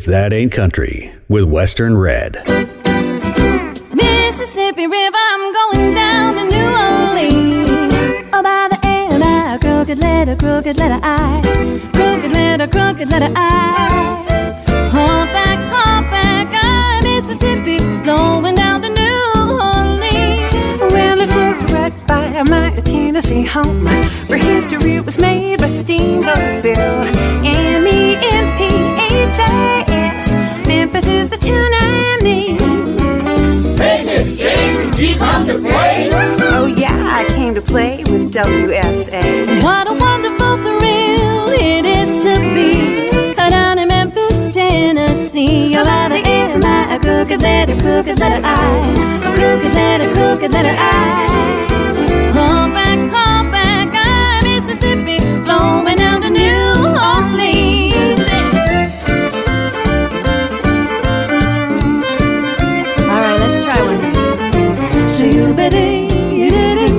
If that ain't country, with Western Red. Mississippi River, I'm going down to New Orleans. Oh, by the M-I, crooked letter, crooked letter I. Crooked letter, crooked letter I. Humpback, humpback, I. Mississippi, flowing down to New Orleans. Well, it was right by my Tennessee home where history was made by Steamboat Bill. M S. Memphis is the town I'm in. Hey, Miss Jane, did you come to play? Oh, yeah, I came to play with WSA. What a wonderful thrill it is to be down in Memphis, Tennessee. Oh, by the M-I, a crooked letter, crooked letter I. A crooked letter, crooked letter I. Humpback, humpback, I. Shoo-ba-dee, dee-dee-dee,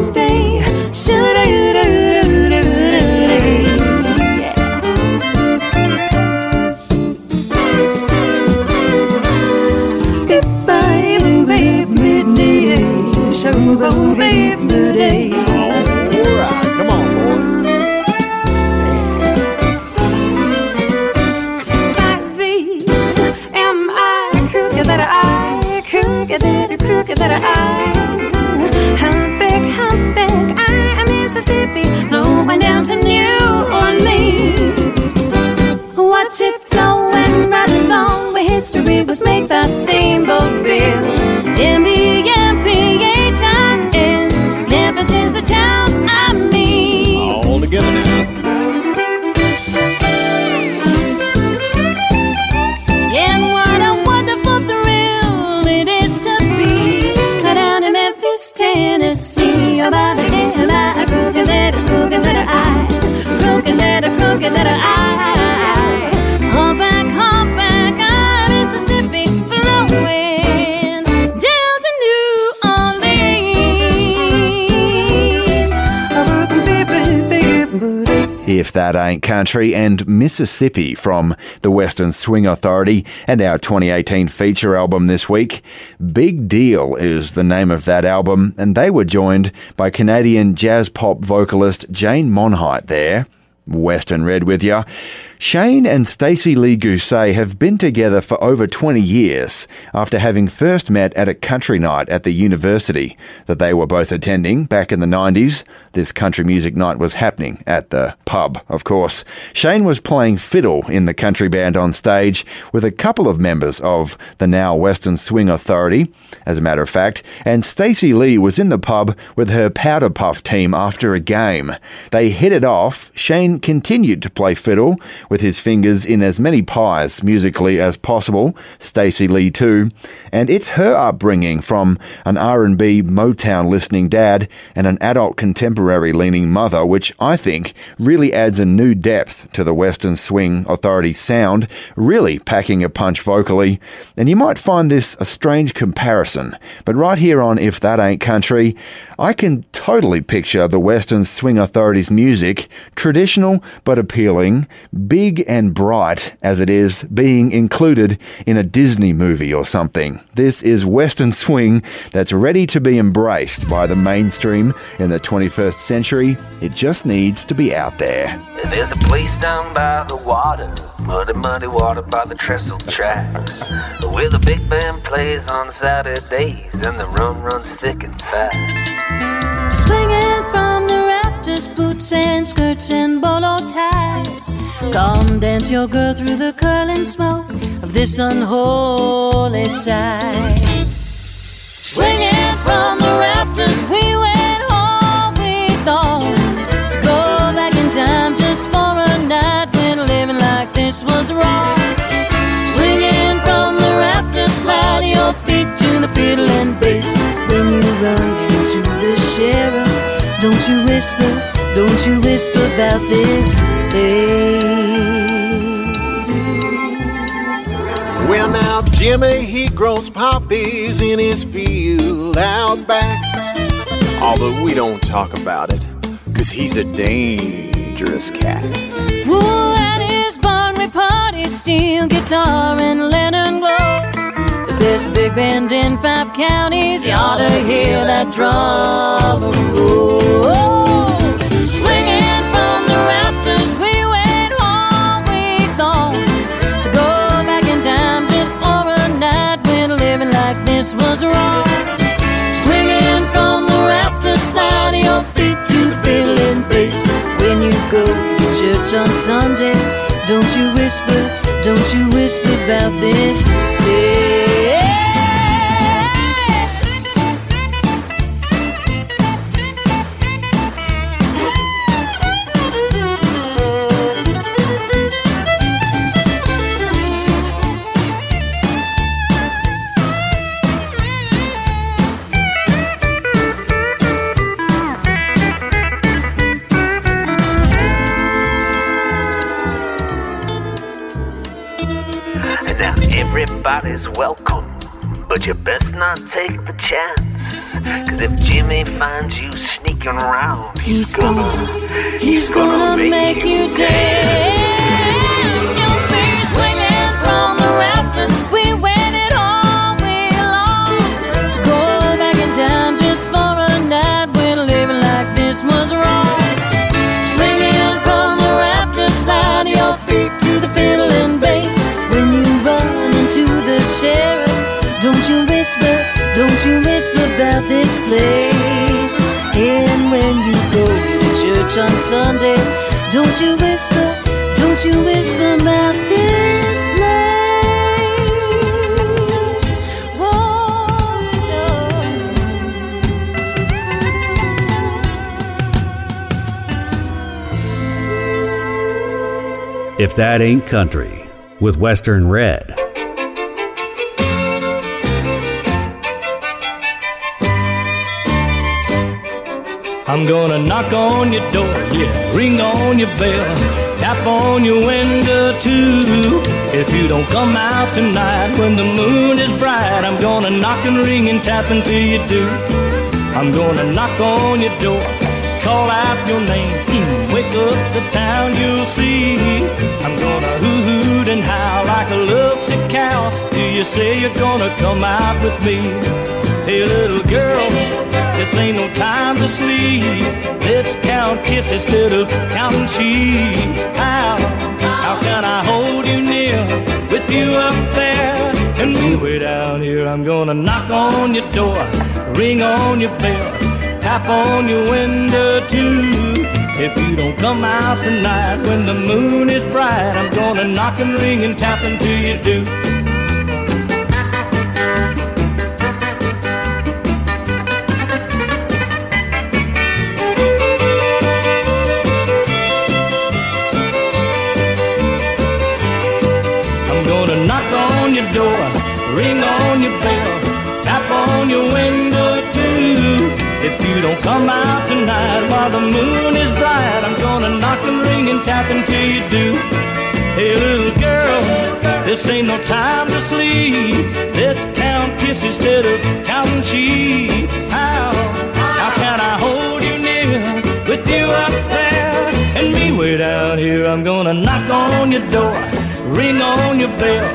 Country and Mississippi from the Western Swing Authority and our 2018 feature album this week. Big Deal is the name of that album, and they were joined by Canadian jazz pop vocalist Jane Monheit there. Western Red with you. Shane and Stacey Lee Guse have been together for over 20 years after having first met at a country night at the university that they were both attending back in the 90s. This country music night was happening at the pub, of course. Shane was playing fiddle in the country band on stage with a couple of members of the now Western Swing Authority, as a matter of fact, and Stacey Lee was in the pub with her Powder Puff team after a game. They hit it off. Shane continued to play fiddle with his fingers in as many pies musically as possible, Stacey Lee too, and it's her upbringing from an R&B Motown listening dad and an adult contemporary leaning mother, which I think really adds a new depth to the Western Swing Authority's sound, really packing a punch vocally. And you might find this a strange comparison, but right here on If That Ain't Country, I can totally picture the Western Swing Authority's music, traditional but appealing, big and bright as it is, being included in a Disney movie or something. This is Western Swing that's ready to be embraced by the mainstream in the 21st century. It just needs to be out there. There's a place down by the water, muddy, muddy water by the trestle tracks, where the big band plays on Saturdays and the rum runs thick and fast. Swinging from rafters, boots and skirts and bolo ties. Come dance your girl through the curling smoke of this unholy sight. Swinging from the rafters, we went home, we thought to go back in time just for a night when living like this was wrong. Swinging from the rafters, slide your feet to the fiddle and bass when you run into the sheriff. Don't you whisper, don't you whisper about this place. Well, now Jimmy, he grows poppies in his field out back. Although we don't talk about it, cause he's a dangerous cat. Ooh, at his barn we party, steel guitar and lantern glow. Best big band in five counties. You ought to hear that drum roll. Swinging from the rafters, we went home, we gone to go back in time just for a night when living like this was wrong. Swinging from the rafters, slide your feet to the fiddle and bass when you go to church on Sunday. Don't you whisper, don't you whisper about this. Everybody's welcome, but you best not take the chance. Cause if Jimmy finds you sneaking around, He's gonna, he's gonna make you dance. Place. And when you go to church on Sunday, don't you whisper, don't you whisper about this place. Whoa, If That Ain't Country with Western Red. I'm gonna knock on your door, yeah, ring on your bell, tap on your window too. If you don't come out tonight when the moon is bright, I'm gonna knock and ring and tap until you do. I'm gonna knock on your door, call out your name, mm, wake up the town, you'll see. I'm gonna hoo hoot and howl like a lovesick cow. Do you say you're gonna come out with me? Hey, little girl, this ain't no time to sleep. Let's count kisses instead of counting sheep. How, how can I hold you near with you up there and me way down here? I'm gonna knock on your door, ring on your bell, tap on your window too. If you don't come out tonight when the moon is bright, I'm gonna knock and ring and tap until you do. If you don't come out tonight while the moon is bright, I'm gonna knock and ring and tap until you do. Hey, little girl, this ain't no time to sleep. Let's count kisses instead of counting sheep. How, how can I hold you near with you up there and me way down here? I'm gonna knock on your door, ring on your bell,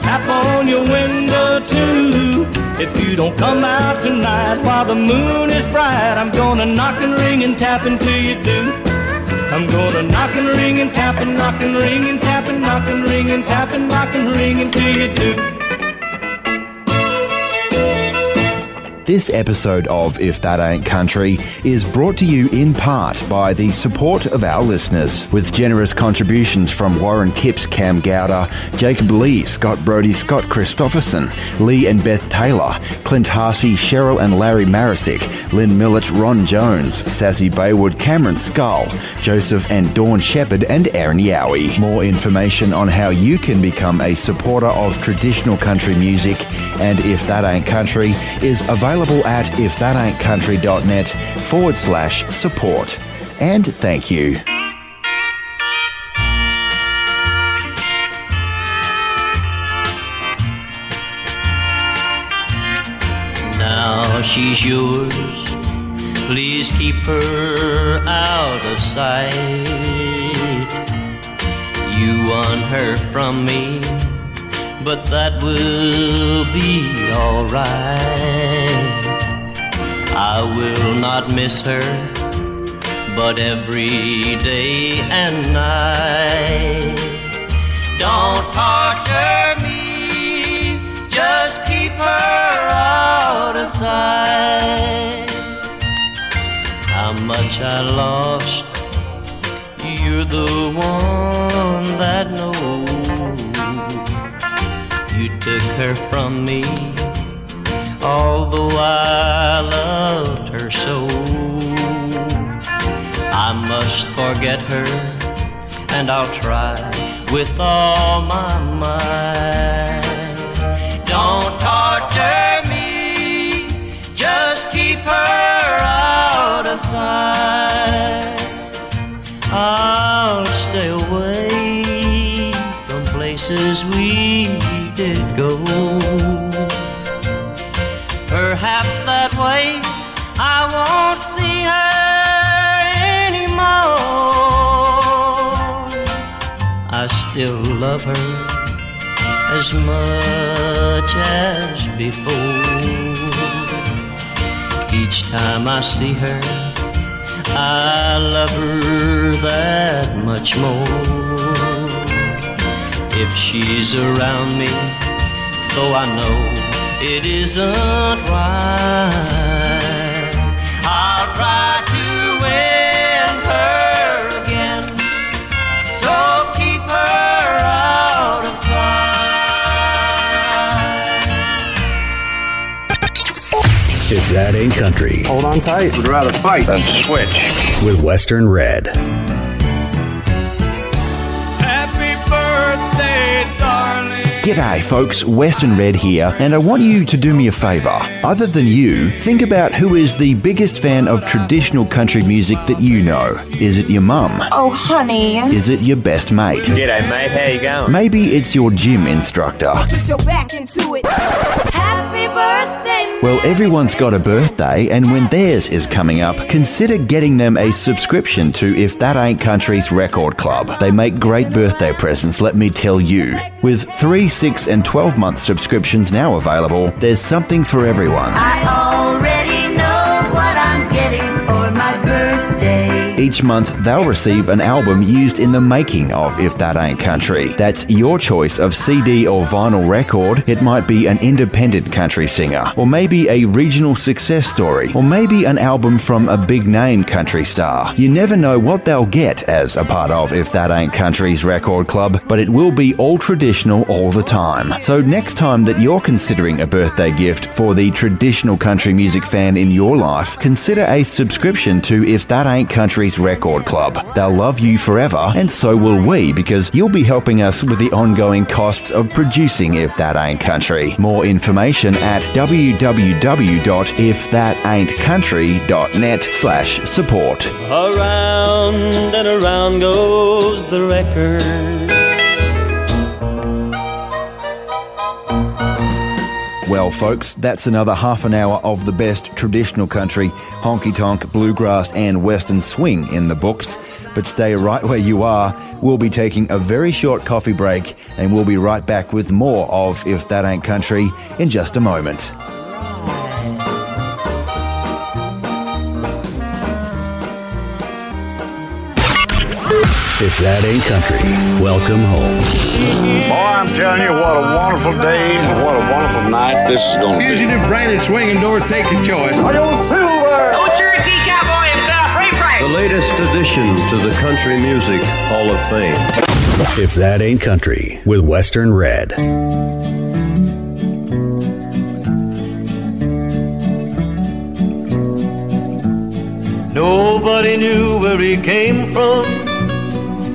tap on your window too. If you don't come out tonight while the moon is bright, I'm gonna knock and ring and tap until you do. I'm gonna knock and ring and tap and knock and ring and tap and knock and ring and tap and knock and ring until you do. This episode of If That Ain't Country is brought to you in part by the support of our listeners, with generous contributions from Warren Kipps, Cam Gowder, Jacob Lee, Scott Brody, Scott Christopherson, Lee and Beth Taylor, Clint Harsey, Cheryl and Larry Marisick, Lynn Millett, Ron Jones, Sassy Baywood, Cameron Skull, Joseph and Dawn Shepherd, and Aaron Yowie. More information on how you can become a supporter of traditional country music and If That Ain't Country is available at ifthataintcountry.net forward slash support. And thank you. Now she's yours. Please keep her out of sight. You won her from me, but that will be alright. I will not miss her, but every day and night. Don't torture me, just keep her out of sight. How much I lost, you're the one that knows. You took her from me, although I loved her so. I must forget her, and I'll try with all my might. Don't torture me, just keep her out of sight. I'll stay away from places we did go. Perhaps that way I won't see her anymore. I still love her as much as before. Each time I see her, I love her that much more. If she's around me, though I know it isn't right, I'll try to win her again. So keep her out of sight. If that ain't country. Hold on tight. Would rather fight than switch. With Western Red. G'day, folks. Western Red here, and I want you to do me a favour. Other than you, think about who is the biggest fan of traditional country music that you know. Is it your mum? Oh, honey. Is it your best mate? G'day, mate. How you going? Maybe it's your gym instructor. Put your back into it. Happy birthday. Well, everyone's got a birthday, and when theirs is coming up, consider getting them a subscription to If That Ain't Country's Record Club. They make great birthday presents, let me tell you. With 3, 6, and 12 month subscriptions now available, there's something for everyone. Each month, they'll receive an album used in the making of If That Ain't Country. That's your choice of CD or vinyl record. It might be an independent country singer, or maybe a regional success story, or maybe an album from a big name country star. You never know what they'll get as a part of If That Ain't Country's record club, but it will be all traditional all the time. So next time that you're considering a birthday gift for the traditional country music fan in your life, consider a subscription to If That Ain't Country's Record club. They'll love you forever, and so will we, because you'll be helping us with the ongoing costs of producing If That Ain't Country. More information at www.ifthataintcountry.net slash support. Around and around goes the record. Well, folks, that's another half an hour of the best traditional country, honky tonk, bluegrass, and western swing in the books. But stay right where you are. We'll be taking a very short coffee break, and we'll be right back with more of If That Ain't Country in just a moment. If that ain't country, welcome home. Boy, I'm telling you, what a wonderful day and what a wonderful night this is going to be. Fugitive Brandon swinging doors take a choice. I own silver. Old Cherokee cowboy himself, Ray Price. The latest addition to the Country Music Hall of Fame. If that ain't country with Western Red. Nobody knew where he came from.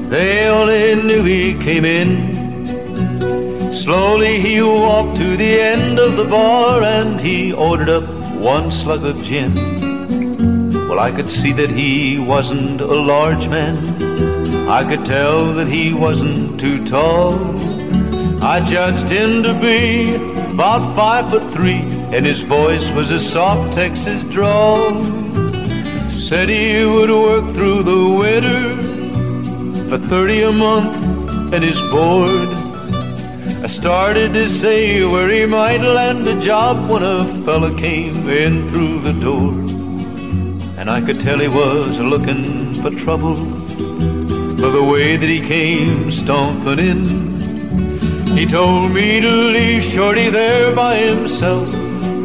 They only knew he came in. Slowly he walked to the end of the bar and he ordered up one slug of gin. Well, I could see that he wasn't a large man. I could tell that he wasn't too tall. I judged him to be about five foot three, and his voice was a soft Texas drawl. Said he would work through the winter for 30 a month and is bored. I started to say where he might land a job when a fella came in through the door. And I could tell he was looking for trouble for the way that he came stomping in. He told me to leave Shorty there by himself,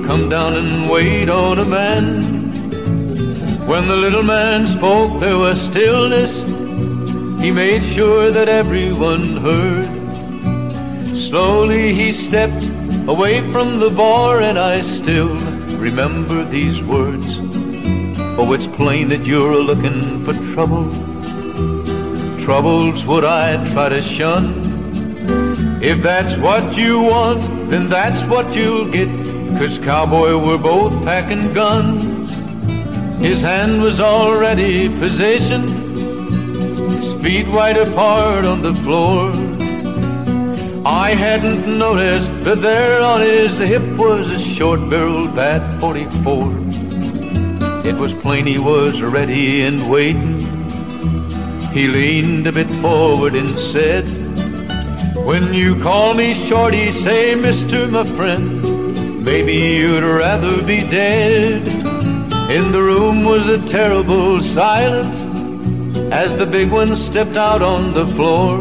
come down and wait on a man. When the little man spoke, there was stillness. He made sure that everyone heard. Slowly he stepped away from the bar, and I still remember these words. Oh, it's plain that you're looking for trouble. Trouble's what I try to shun. If that's what you want, then that's what you'll get. Cause cowboy, we're both packing guns. His hand was already positioned, feet wide apart on the floor. I hadn't noticed, but there on his hip was a short barreled bat 44. It was plain he was ready and waiting. He leaned a bit forward and said, When you call me shorty, say, Mister, my friend, maybe you'd rather be dead. In the room was a terrible silence as the big one stepped out on the floor.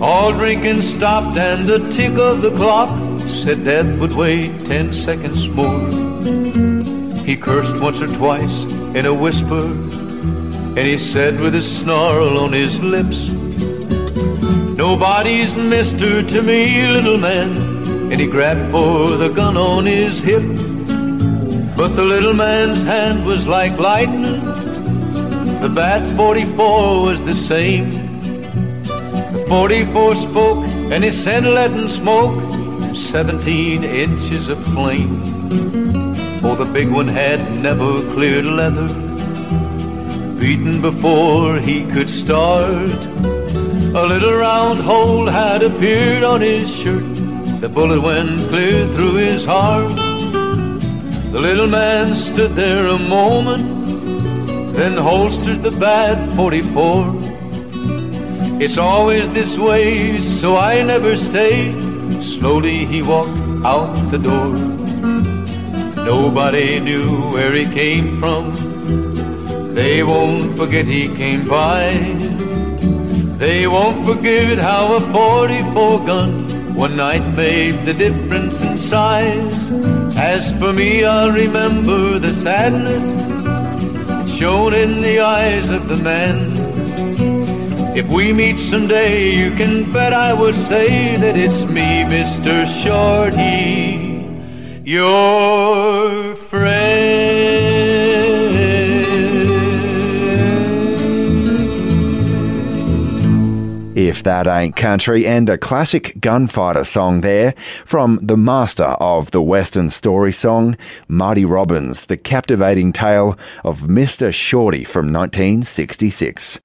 All drinking stopped, and the tick of the clock said death would wait ten seconds more. He cursed once or twice in a whisper, and he said with a snarl on his lips, Nobody's mister to me, little man. And he grabbed for the gun on his hip. But the little man's hand was like lightning. The bat 44 was the same. The 44 spoke and he sent leaden smoke, 17 inches of flame. Oh, the big one had never cleared leather, beaten before he could start. A little round hole had appeared on his shirt. The bullet went clear through his heart. The little man stood there a moment, then holstered the bad 44. It's always this way, so I never stay. Slowly he walked out the door. Nobody knew where he came from. They won't forget he came by. They won't forget how a 44 gun one night made the difference in size. As for me, I'll remember the sadness shown in the eyes of the man. If we meet someday, you can bet I will say that it's me, Mr. Shorty, your If That Ain't Country, and a classic gunfighter song there from the master of the Western story song, Marty Robbins, the captivating tale of Mr. Shorty from 1966.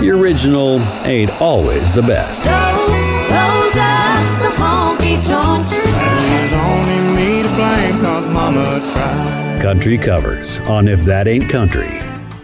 The original ain't always the best. Those Country covers on If That Ain't Country.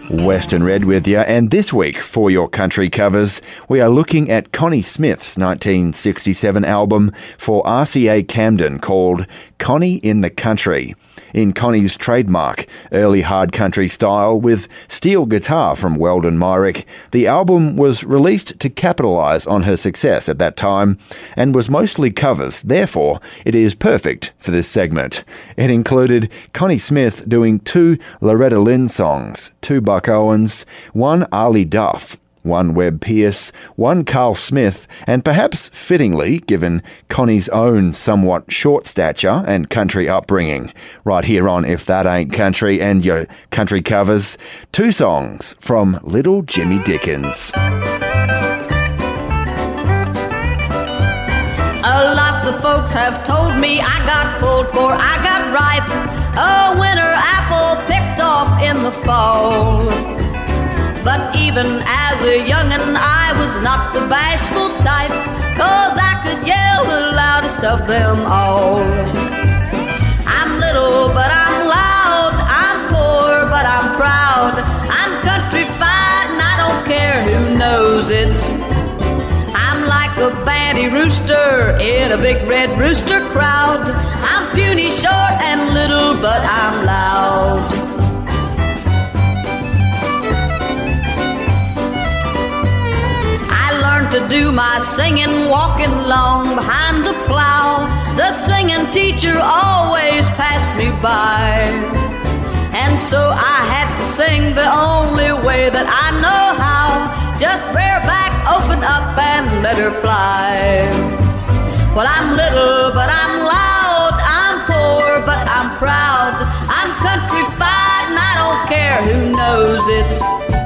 Western Red with you, and this week for your country covers, we are looking at Connie Smith's 1967 album for RCA Camden called Connie in the Country. In Connie's trademark early hard country style with steel guitar from Weldon Myrick, the album was released to capitalise on her success at that time and was mostly covers, therefore, it is perfect for this segment. It included Connie Smith doing two Loretta Lynn songs, two Buck Owens, one Arlie Duff, one Webb Pierce, one Carl Smith, and perhaps fittingly, given Connie's own somewhat short stature and country upbringing, right here on If That Ain't Country and your country covers, two songs from Little Jimmy Dickens. Uh, lots of folks have told me I got pulled for, I got ripe. A winter apple picked off in the fall. But even as a young'un, I was not the bashful type, cause I could yell the loudest of them all. I'm little, but I'm loud. I'm poor, but I'm proud. I'm countrified, and I don't care who knows it. I'm like a banty rooster in a big red rooster crowd. I'm puny, short, and little, but I'm loud. Learned to do my singing walking along behind the plow. The singing teacher always passed me by. And so I had to sing the only way that I know how. Just bareback, open up and let her fly. Well, I'm little, but I'm loud. I'm poor, but I'm proud. I'm countrified, and I don't care who knows it.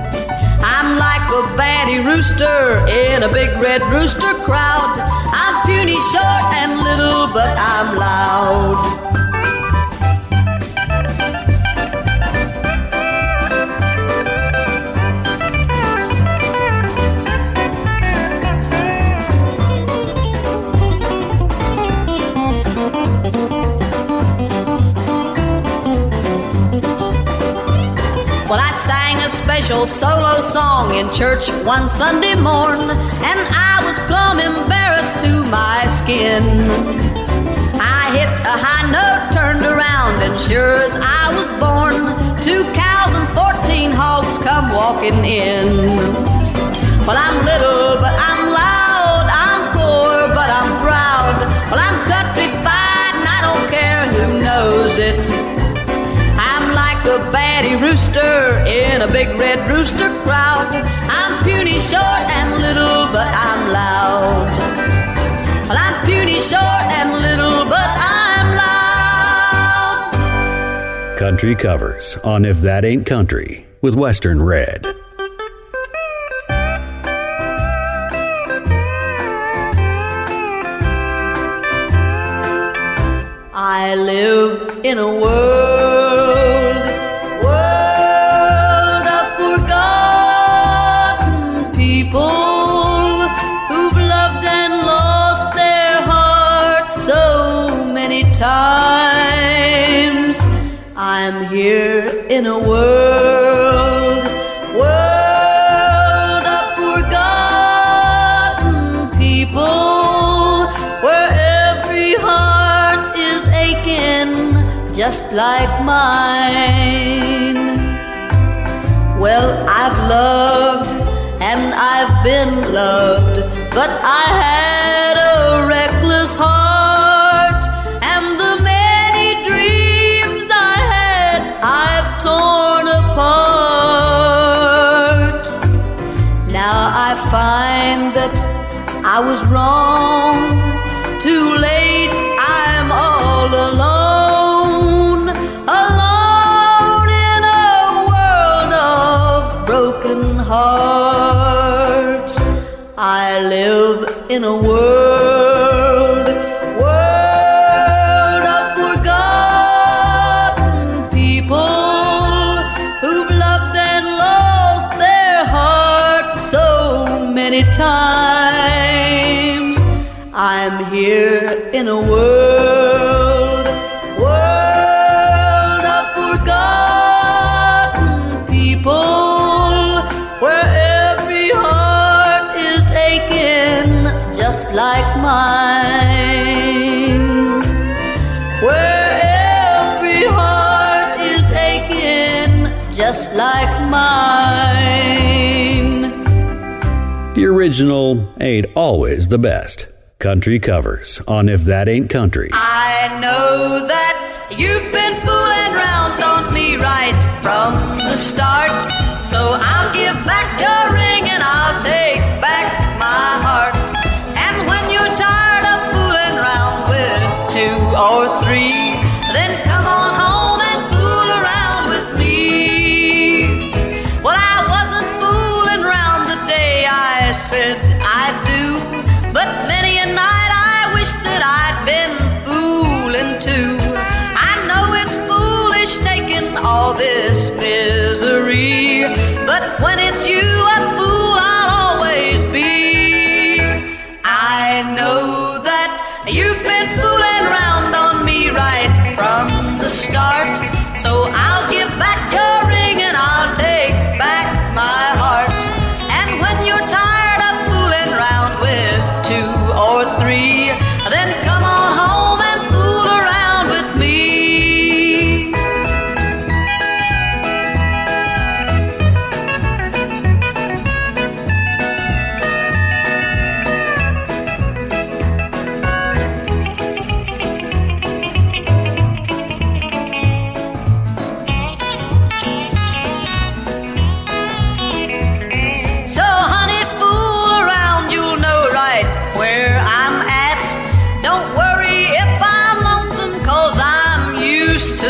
A banty rooster in a big red rooster crowd. I'm puny, short, and little, but I'm loud. Special solo song in church one Sunday morn, and I was plumb embarrassed to my skin. I hit a high note, turned around, and sure as I was born, two cows and fourteen hogs come walking in. Well, I'm little, but I'm loud. I'm poor, but I'm proud. Well, I'm countrified, and I don't care who knows it. A batty rooster in a big red rooster crowd. I'm puny, short, and little, but I'm loud. Well, I'm puny, short, and little, but I'm loud. Country covers on If That Ain't Country with Western Red. I live in a world, in a world, world of forgotten people where every heart is aching just like mine. Well, I've loved and I've been loved, but I had I was wrong. Too late, I'm all alone. Alone in a world of broken hearts. I live in a world. In a world, world of forgotten people where every heart is aching just like mine. Where every heart is aching just like mine. The original ain't always the best. Country covers on If That Ain't Country. I know that you've been fooling around on me right from the start.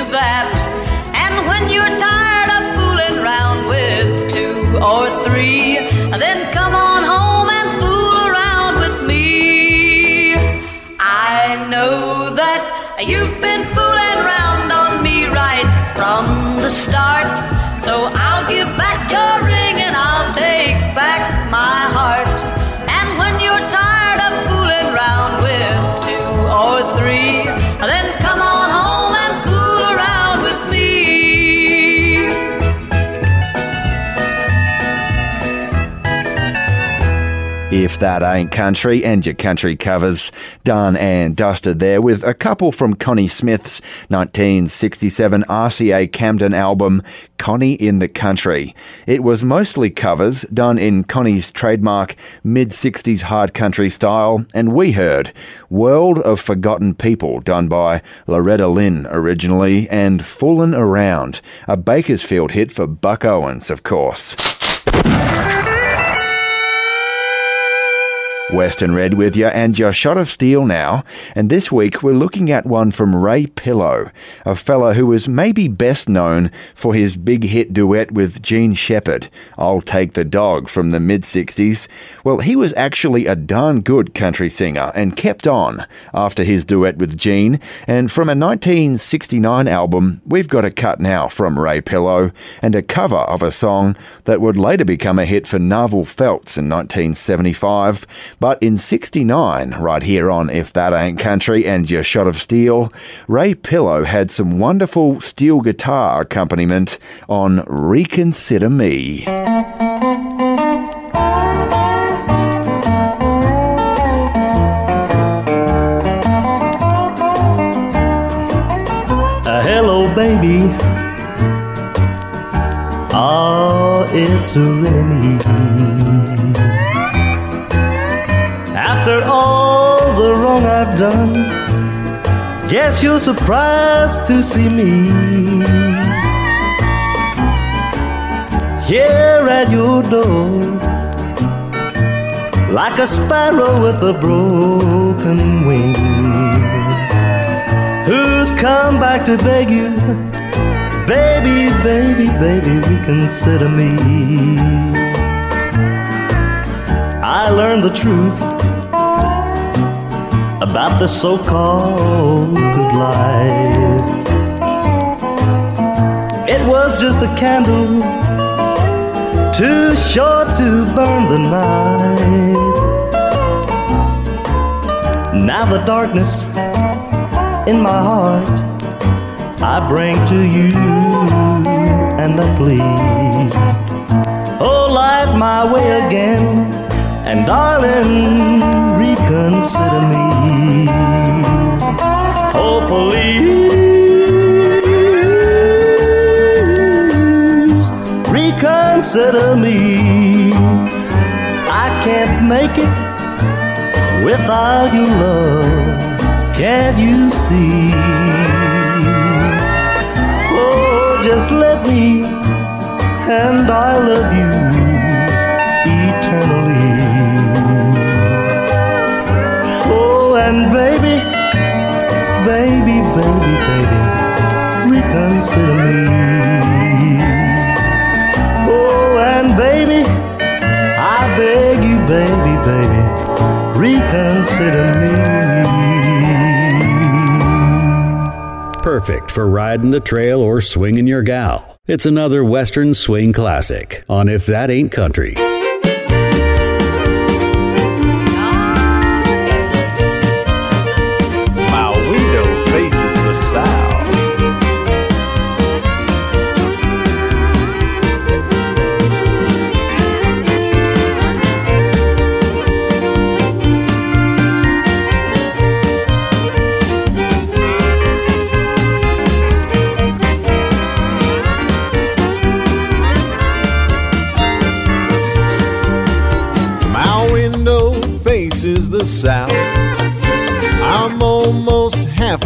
That. If that ain't country and your country covers, done and dusted there with a couple from Connie Smith's 1967 RCA Camden album, Connie in the Country. It was mostly covers done in Connie's trademark mid 60s hard country style, and we heard World of Forgotten People done by Loretta Lynn originally, and Foolin' Around, a Bakersfield hit for Buck Owens, of course. Western Red with you and your shot of steel now. And this week we're looking at one from Ray Pillow, a fella who was maybe best known for his big hit duet with Jean Shepard, I'll Take the Dog from the mid 60s. Well, he was actually a darn good country singer and kept on after his duet with Jean. And from a 1969 album, we've got a cut now from Ray Pillow and a cover of a song that would later become a hit for Narvel Felts in 1975. But in 69, right here on If That Ain't Country and Your Shot of Steel, Ray Pillow had some wonderful steel guitar accompaniment on Reconsider Me. Uh, hello, baby. Oh, it's really me. After all the wrong I've done, guess you're surprised to see me here at your door, like a sparrow with a broken wing. Who's come back to beg you, baby, baby, baby, reconsider me. I learned the truth about the so called good life. It was just a candle too short to burn the night. Now the darkness in my heart I bring to you and I plead. Oh, light my way again, and darling, reconsider me. Oh, please, reconsider me. I can't make it without your love. Can't you see? Oh, just let me, and I love you eternally. Oh, and baby, baby, baby, reconsider me. Oh, and baby, I beg you, baby, baby, reconsider me. Perfect for riding the trail or swinging your gal. It's another Western swing classic on If That Ain't Country.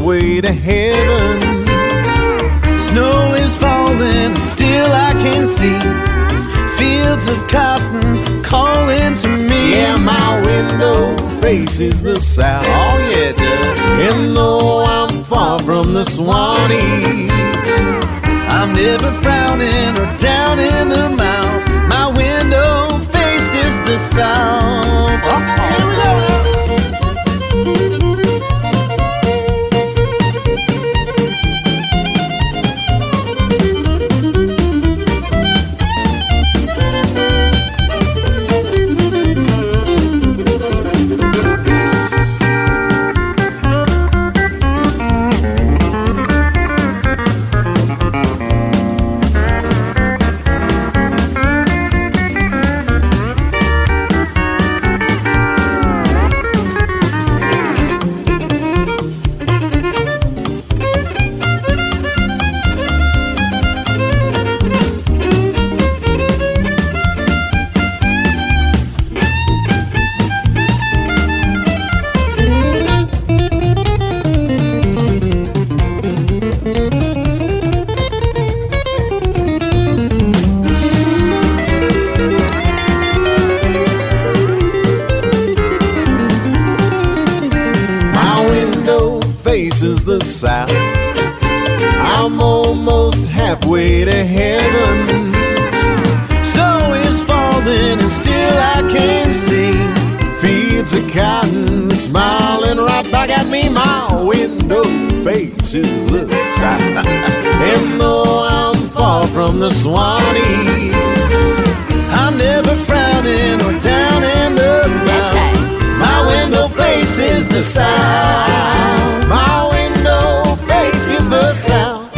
Halfway to heaven. Snow is falling, still I can see fields of cotton calling to me. Yeah, my window faces the south. Oh, yeah, it does. And though I'm far from the Swanee, I'm never frowning or down in the mouth. My window faces the south. Here we the Swanee, I'm never frowning or down in the mouth. My window faces the south. my window faces the south.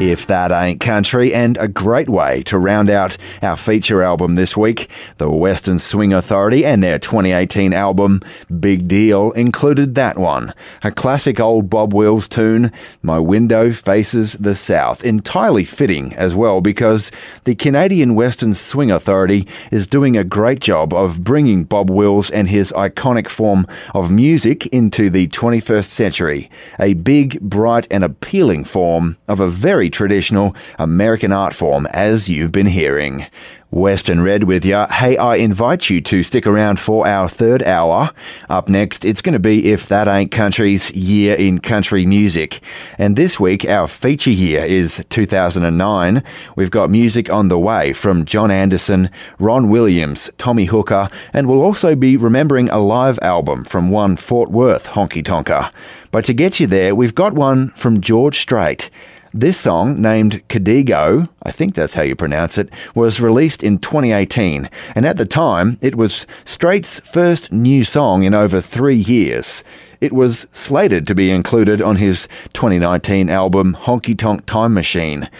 If That Ain't Country, and a great way to round out our feature album this week. The Western Swing Authority and their 2018 album, Big Deal, included that one. A classic old Bob Wills tune, My Window Faces the South. Entirely fitting as well because the Canadian Western Swing Authority is doing a great job of bringing Bob Wills and his iconic form of music into the 21st century. A big, bright, and appealing form of a very traditional American art form as you've been hearing. Western Red with ya. Hey, I invite you to stick around for our third hour. Up next, it's going to be If That Ain't Country's Year in Country Music. And this week, our feature year is 2009. We've got music on the way from John Anderson, Ron Williams, Tommy Hooker, and we'll also be remembering a live album from one Fort Worth honky tonker. But to get you there, we've got one from George Strait. This song, named Cadigo, I think that's how you pronounce it, was released in 2018, and at the time, it was Strait's first new song in over three years. It was slated to be included on his 2019 album Honky Tonk Time Machine.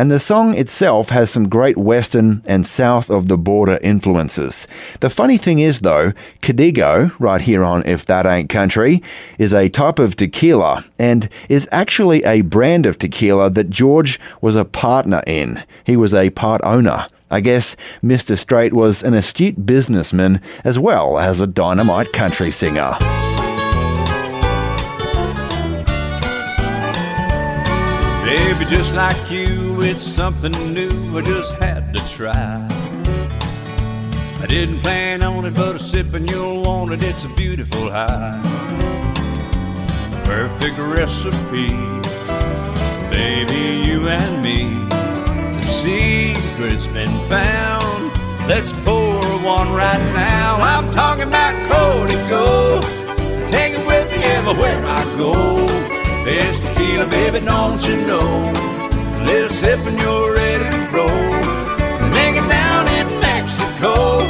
And the song itself has some great Western and south of the border influences. The funny thing is, though, Cadigo, right here on If That Ain't Country, is a type of tequila and is actually a brand of tequila that George was a partner in. He was a part owner. I guess Mr. Strait was an astute businessman as well as a dynamite country singer. Baby, just like you, it's something new I just had to try. I didn't plan on it, but a sip and you'll want it. It's a beautiful high. Perfect recipe, baby, you and me. The secret's been found. Let's pour one right now. I'm talking about Codigo. Take it with me everywhere I go. It's tequila, baby, don't you know? Little sip and you're ready to roll. Make it down in Mexico.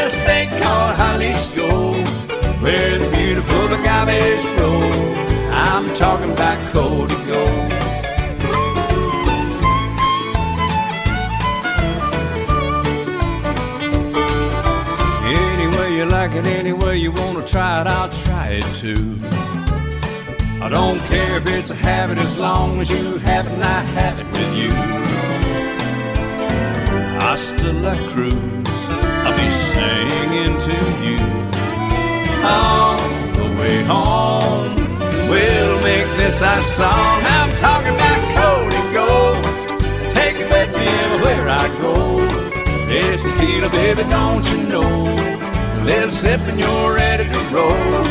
A state called Jalisco, where the beautiful agaves grow. I'm talking about Codigo. Any way you like it, any way you wanna try it, I'll try it too. I don't care if it's a habit as long as you have it and I have it with you. Hasta la Cruz, I'll be singing to you. On the way home, we'll make this our song. I'm talking about Codigo. Take it with me everywhere I go. It's tequila, baby, don't you know? A little sip and you're ready to roll.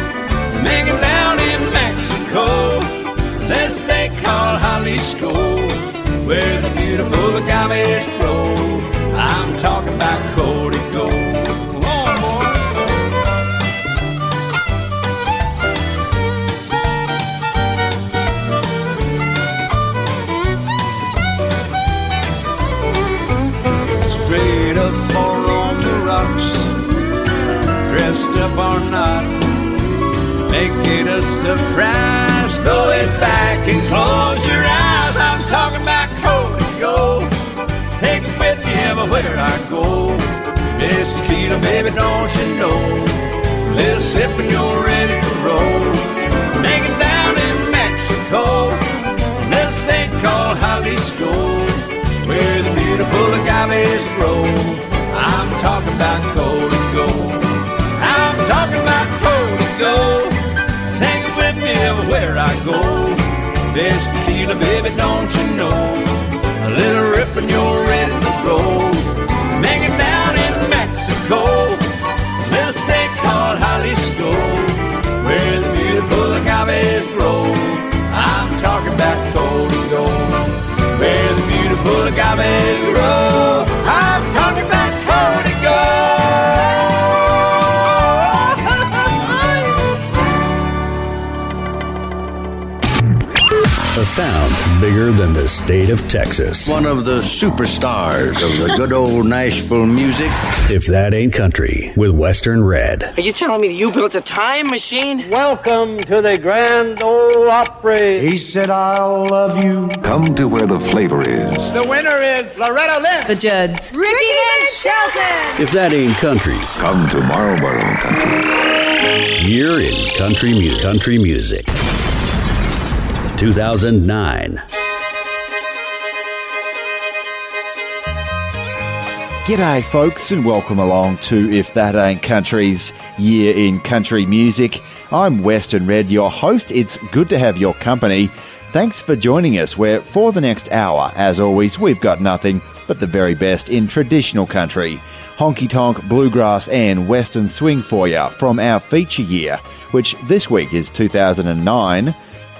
Make it down in Mexico. This state called Jalisco, where the beautiful agaves grow. I'm talking about Codigo. Come Make it a surprise. Throw it back and close your eyes. I'm talking about Codigo. Take it with me everywhere I go. It's tequila, baby, don't you know? Little sip and you're ready to roll. Make it down in Mexico. Little state called Jalisco, where the beautiful agaves grow. I'm talking about Codigo. I'm talking about Codigo. Take I go. There's tequila, baby, don't you know? A little rip and you're ready to roll. Make it down in Mexico. A little state called Jalisco, where the beautiful agaves grow. I'm talking about Codigo, where the beautiful agaves grow. I'm talking sound bigger than the state of Texas. One of the superstars of the good old Nashville music. If that ain't country, with Western Red. Are you telling me that you built a time machine? Welcome to the Grand Ole Opry. He said, I'll love you. Come to where the flavor is. The winner is Loretta Lynn. The Judds. Ricky Van Shelton. If that ain't country, Come to Marlboro Country. You're in country music. Country music. 2009. G'day, folks, and welcome along to If That Ain't Country's Year in Country Music. I'm Western Red, your host. It's good to have your company. Thanks for joining us, where for the next hour, as always, we've got nothing but the very best in traditional country. Honky tonk, bluegrass, and western swing for you from our feature year, which this week is 2009.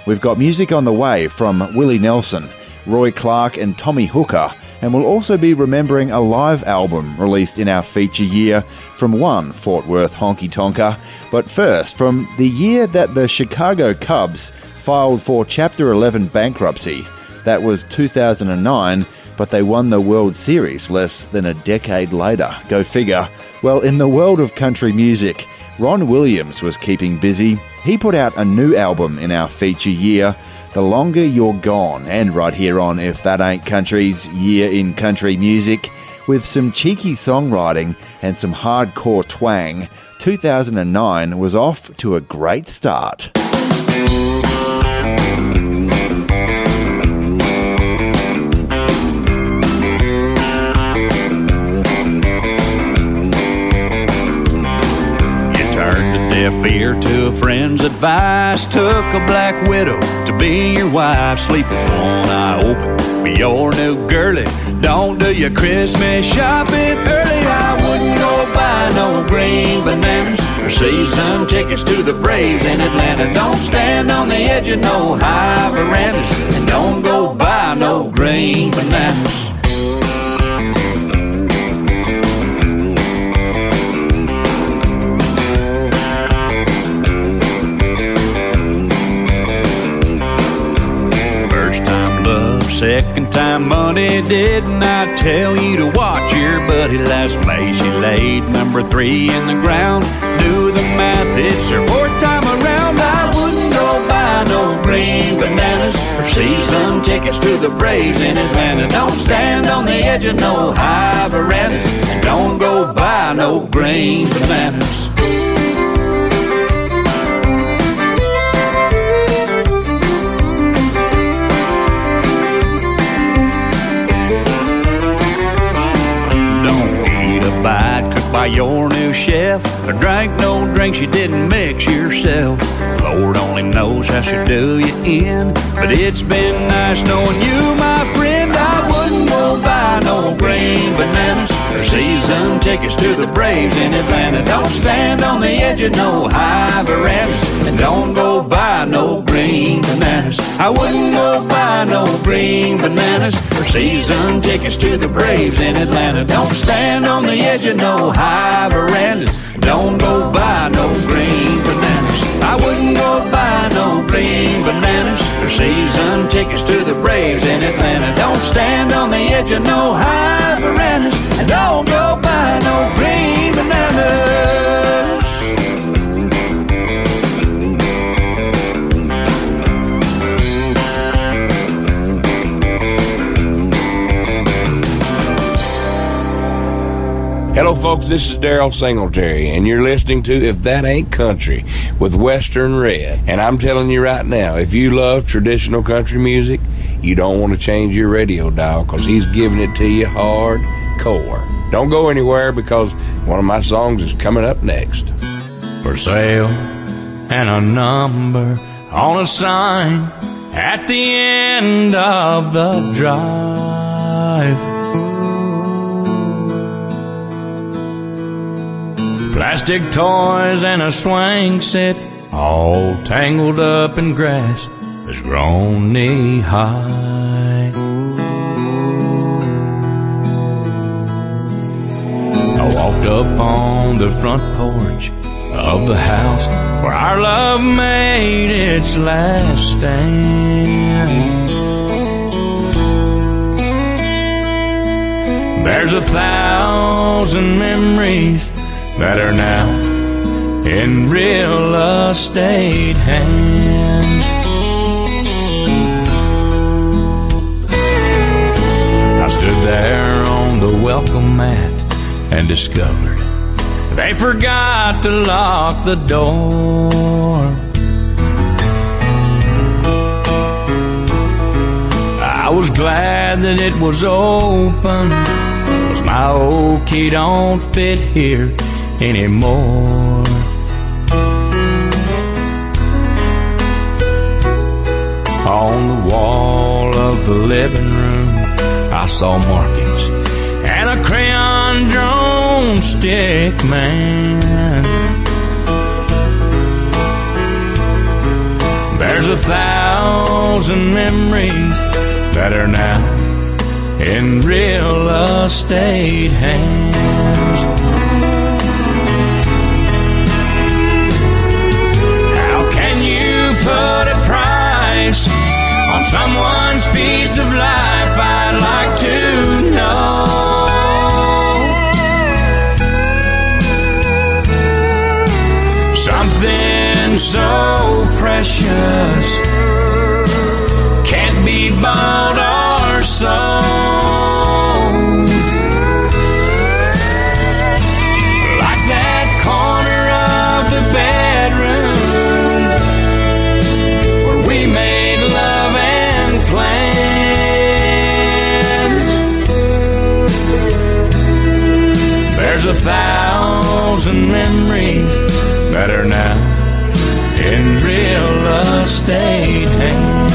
We've got music on the way from Willie Nelson, Roy Clark, and Tommy Hooker, and we'll also be remembering a live album released in our feature year from one Fort Worth honky tonker. But first, from the year that the Chicago Cubs filed for Chapter 11 bankruptcy. That was 2009, but they won the World Series less than a decade later. Go figure. Well, in the world of country music, Ron Williams was keeping busy. He put out a new album in our feature year, The Longer You're Gone, and right here on If That Ain't Country's Year in Country Music, with some cheeky songwriting and some hardcore twang, 2009 was off to a great start. Deaf ear to a friend's advice. Took a black widow to be your wife. Sleeping one eye open be your new girlie. Don't do your Christmas shopping early. I wouldn't go buy no green bananas or season tickets to the Braves in Atlanta. Don't stand on the edge of no high verandas. And don't go buy no green bananas. Second time money, didn't I tell you to watch your buddy last May? She laid number three in the ground. Do the math, it's her fourth time around. I wouldn't go buy no green bananas or season tickets to the Braves in Atlanta. Don't stand on the edge of no high verandas and don't go buy no green bananas. Chef. Or drank no drinks you didn't mix yourself. Lord only knows how she do you in. But it's been nice knowing you, my friend. I wouldn't go buy no green bananas or season tickets to the Braves in Atlanta. Don't stand on the edge of no high verandas. And don't go buy no green bananas. I wouldn't go buy no green bananas or season tickets to the Braves in Atlanta. Don't stand on the edge of no high verandas. Don't go buy no green bananas. I wouldn't go buy no green bananas or season tickets to the Braves in Atlanta. Don't stand on the edge of no high verandas and don't go buy no green. Hello, folks. This is Daryle Singletary, and you're listening to If That Ain't Country with Western Red. And I'm telling you right now, if you love traditional country music, you don't want to change your radio dial because he's giving it to you hardcore. Don't go anywhere because one of my songs is coming up next. For sale and a number on a sign at the end of the drive. Plastic toys and a swing set, all tangled up in grass that's grown knee high. Walked up on the front porch of the house where our love made its last stand. There's a thousand memories that are now in real estate hands. I stood there on the welcome mat and discovered they forgot to lock the door. I was glad that it was open, cause my old key don't fit here anymore. On the wall of the living room, I saw markings and a crayon drumstick man. There's a thousand memories that are now in real estate hands. How can you put a price on someone's piece of life? I'd like to know. So precious can't be bought or sold. Like that corner of the bedroom where we made love and plans. There's a thousand memories that are now in real estate hands.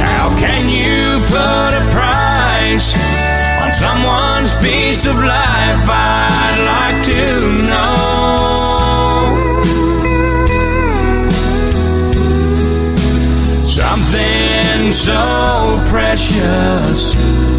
How can you put a price on someone's piece of life? Precious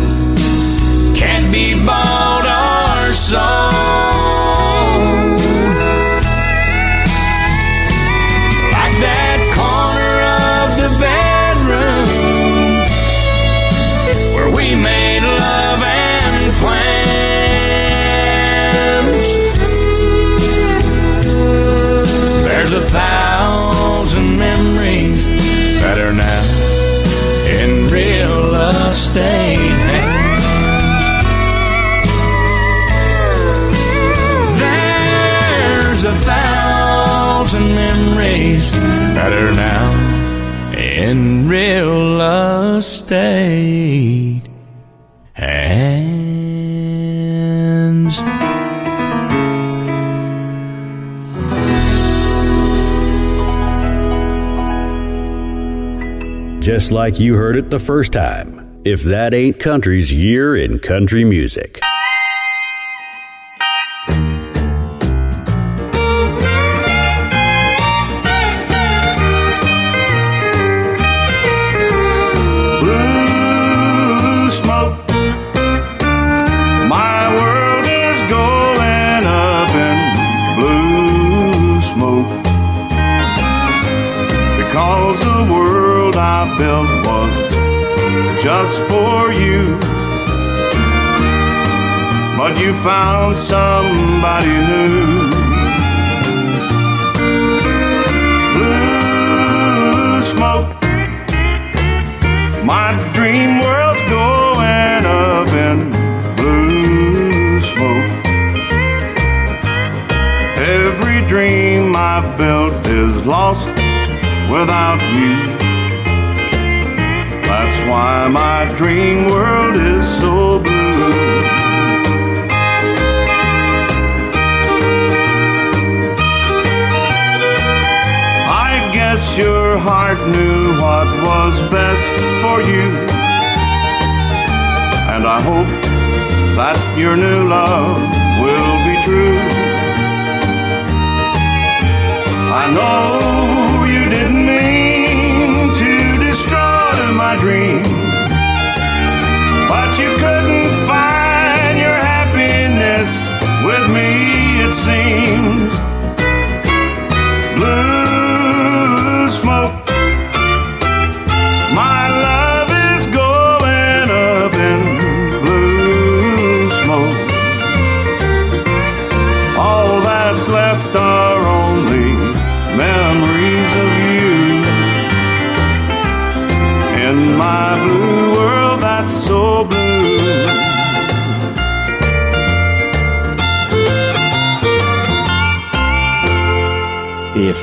are now in real estate hands. Just like you heard it the first time. If that ain't country's year in country music. Just for you. But you found somebody new. Blue smoke. My dream world's going up in blue smoke. Every dream I've built is lost without you. That's why my dream world is so blue. I guess your heart knew what was best for you. And I hope that your new love will be true. I know my dream, but you couldn't find your happiness with me, it seems.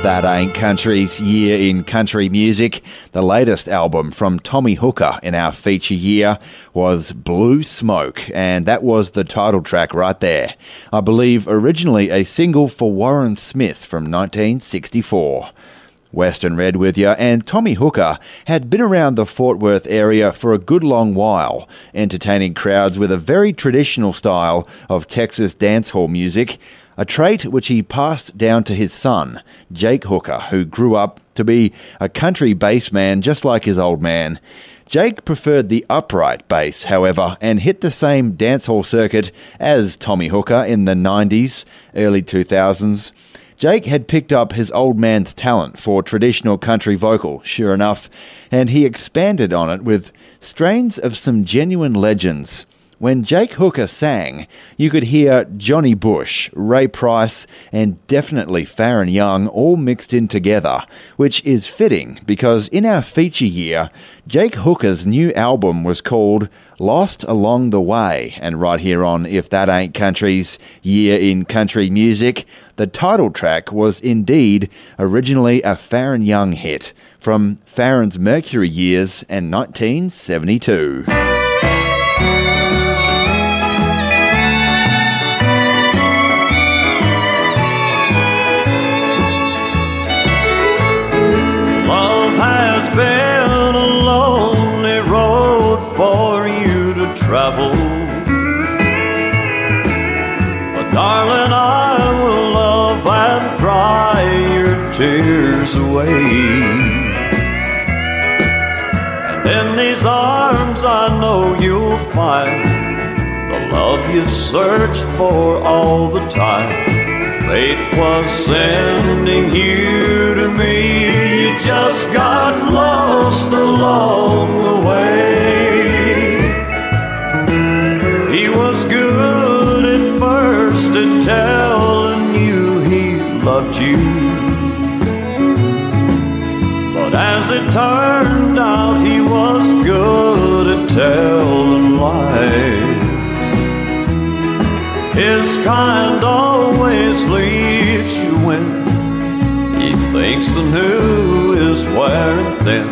That Ain't Country's Year in Country Music, the latest album from Tommy Hooker in our feature year was Blue Smoke, and that was the title track right there. I believe originally a single for Warren Smith from 1964. Western Red with you, and Tommy Hooker had been around the Fort Worth area for a good long while, entertaining crowds with a very traditional style of Texas dancehall music, a trait which he passed down to his son, Jake Hooker, who grew up to be a country bass man just like his old man. Jake preferred the upright bass, however, and hit the same dancehall circuit as Tommy Hooker in the 90s, early 2000s. Jake had picked up his old man's talent for traditional country vocal, sure enough, and he expanded on it with strains of some genuine legends. When Jake Hooker sang, you could hear Johnny Bush, Ray Price, and definitely Faron Young all mixed in together, which is fitting because in our feature year, Jake Hooker's new album was called Lost Along the Way, and right here on If That Ain't Country's Year in Country Music, the title track was indeed originally a Faron Young hit from Faron's Mercury years and 1972. Tears away. And in these arms, I know you'll find the love you've searched for all the time. Fate was sending you to me. You just got lost along the way. He was good at first at telling you he loved you. Turned out, he was good at telling lies. His kind always leaves you when he thinks the new is wearing thin.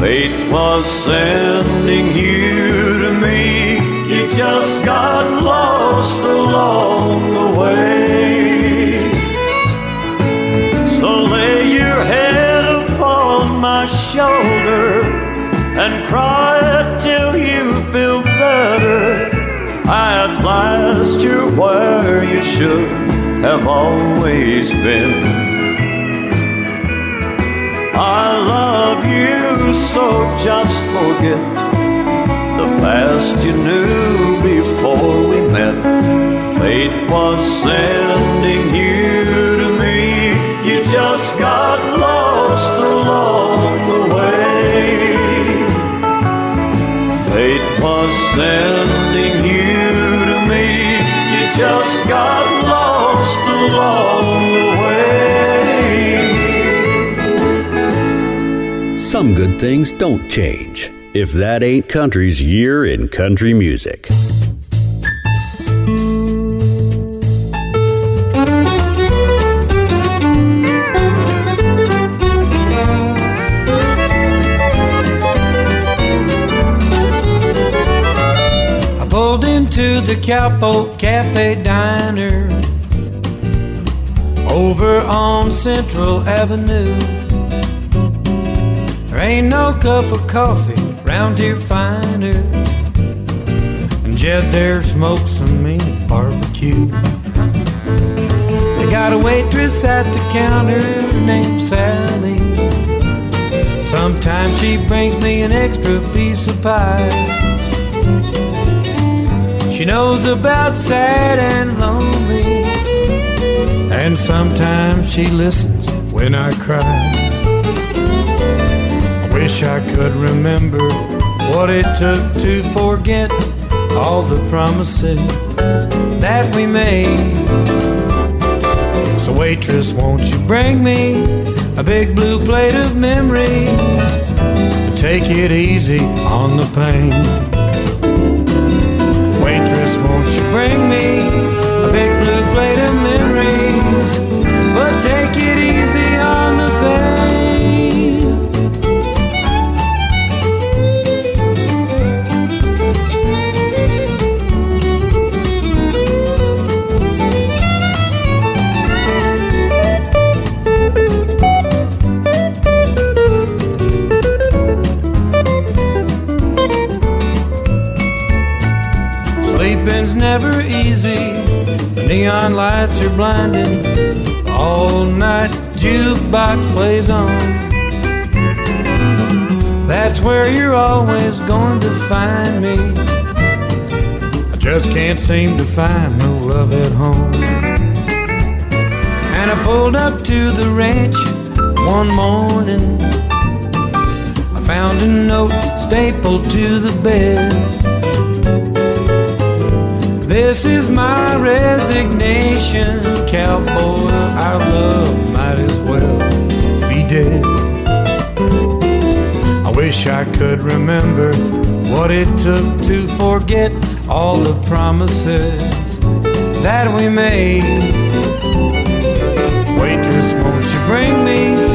Fate was sending you to me. You just got lost along the way. So lay your head my shoulder and cry till you feel better. At last, you're where you should have always been. I love you, so just forget the past you knew before we met. Fate was sending you to me. You just got lost was sending you to me. You just got lost along the way. Some good things don't change. If that ain't country's year in country music. The Cowpoke Cafe Diner over on Central Avenue. There ain't no cup of coffee round here finer. And Jed there smokes some mean barbecue. They got a waitress at the counter named Sally. Sometimes she brings me an extra piece of pie. She knows about sad and lonely. And sometimes she listens when I cry. I wish I could remember what it took to forget all the promises that we made. So, waitress, won't you bring me a big blue plate of memories? Take it easy on the pain. You bring me a big blue plate of memories? Never easy. The neon lights are blinding. All night jukebox plays on. That's where you're always going to find me. I just can't seem to find no love at home. And I pulled up to the ranch one morning. I found a note stapled to the bed. This is my resignation, cowboy. Our love might as well be dead. I wish I could remember what it took to forget all the promises that we made. Waitress, won't you bring me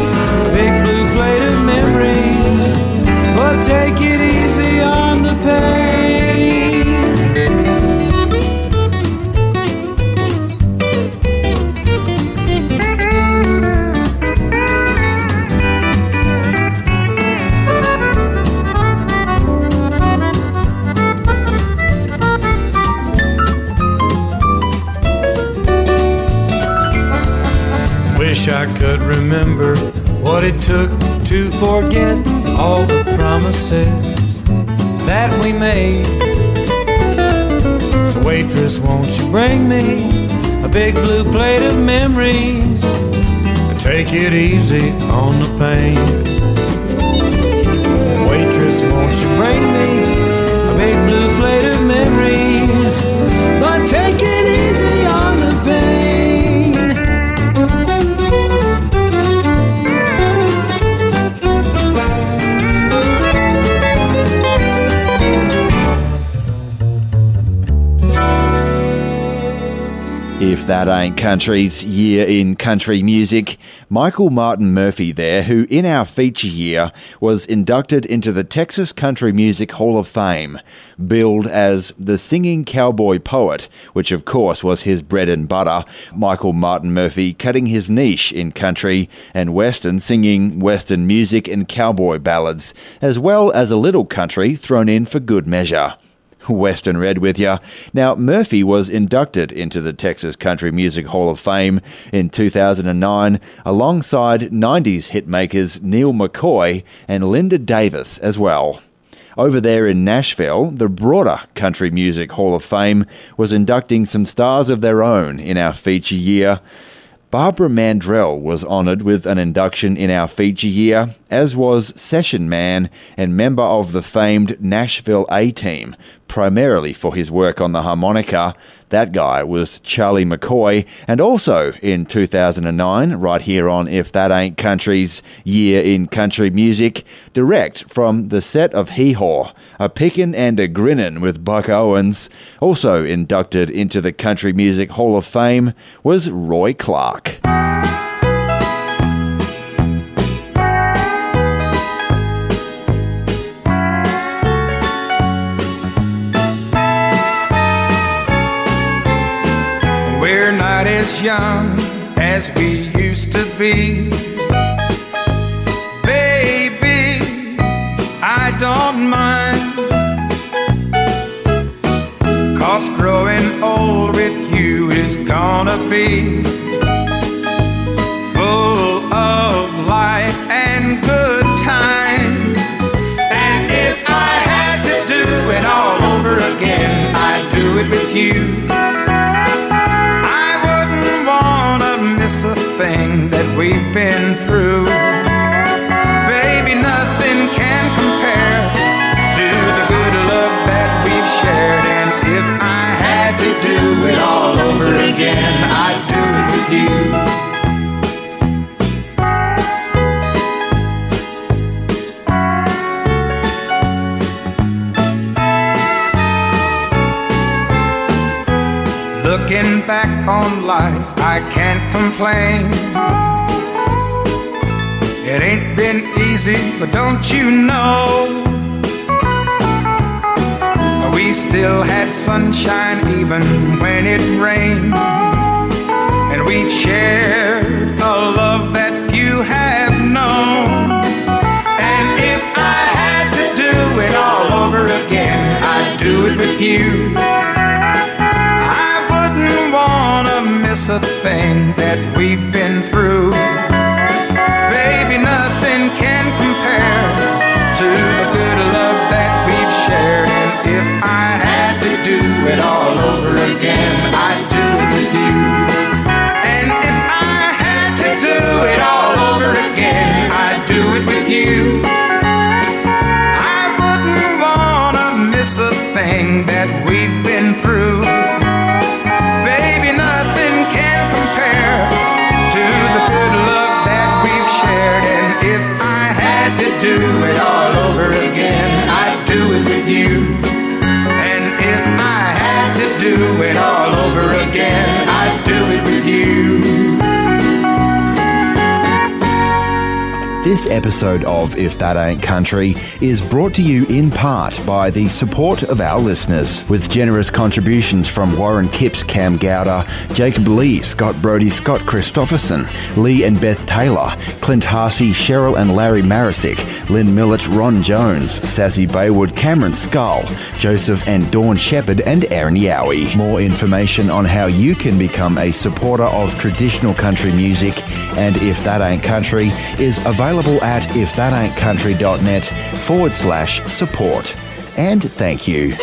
Wish could remember what it took to forget all the promises that we made. So, waitress, won't you bring me a big blue plate of memories and take it easy on the pain? Waitress, won't you bring me That ain't country's year in country music, Michael Martin Murphey there, who in our feature year was inducted into the Texas Country Music Hall of Fame, billed as the singing cowboy poet, which of course was his bread and butter. Michael Martin Murphey cutting his niche in country and western, singing western music and cowboy ballads, as well as a little country thrown in for good measure. Western Red with you. Now, Murphey was inducted into the Texas Country Music Hall of Fame in 2009 alongside 90s hitmakers Neal McCoy and Linda Davis as well. Over there in Nashville, the broader Country Music Hall of Fame was inducting some stars of their own in our feature year. Barbara Mandrell was honoured with an induction in our feature year, as was Session Man and member of the famed Nashville A Team, primarily for his work on the harmonica. That guy was Charlie McCoy, and also in 2009, right here on If That Ain't Country's Year in Country Music, direct from the set of Hee Haw, a pickin' and a grinnin' with Buck Owens. Also inducted into the Country Music Hall of Fame was Roy Clark. As young as we used to be. Baby, I don't mind. Cause growing old with you is gonna be full of life and good times. And if I had to do it all over again, I'd do it with you. Miss a thing that we've been through. Looking back on life, I can't complain. It ain't been easy, but don't you know? We still had sunshine even when it rained. And we've shared a love that few have known. And if I had to do it all over again, I'd do it with you. A thing that we've been through. Baby, nothing can compare to the good love that we've shared. And if I had to do it all over again, I'd do it with you. And if I had to do it all over again, I'd do it with you. I wouldn't wanna miss a thing that we've been through. Do it all over again, I'd do it with you. And if I had to do it all This episode of If That Ain't Country is brought to you in part by the support of our listeners, with generous contributions from Warren Kipps, Cam Gowder, Jacob Lee, Scott Brody, Scott Christopherson, Lee and Beth Taylor, Clint Harsey, Cheryl and Larry Marisick, Lynn Millett, Ron Jones, Sassy Baywood, Cameron Skull, Joseph and Dawn Shepherd, and Aaron Yowie. More information on how you can become a supporter of traditional country music and If That Ain't Country is available at ifthataintcountry.net forward slash support. And thank you.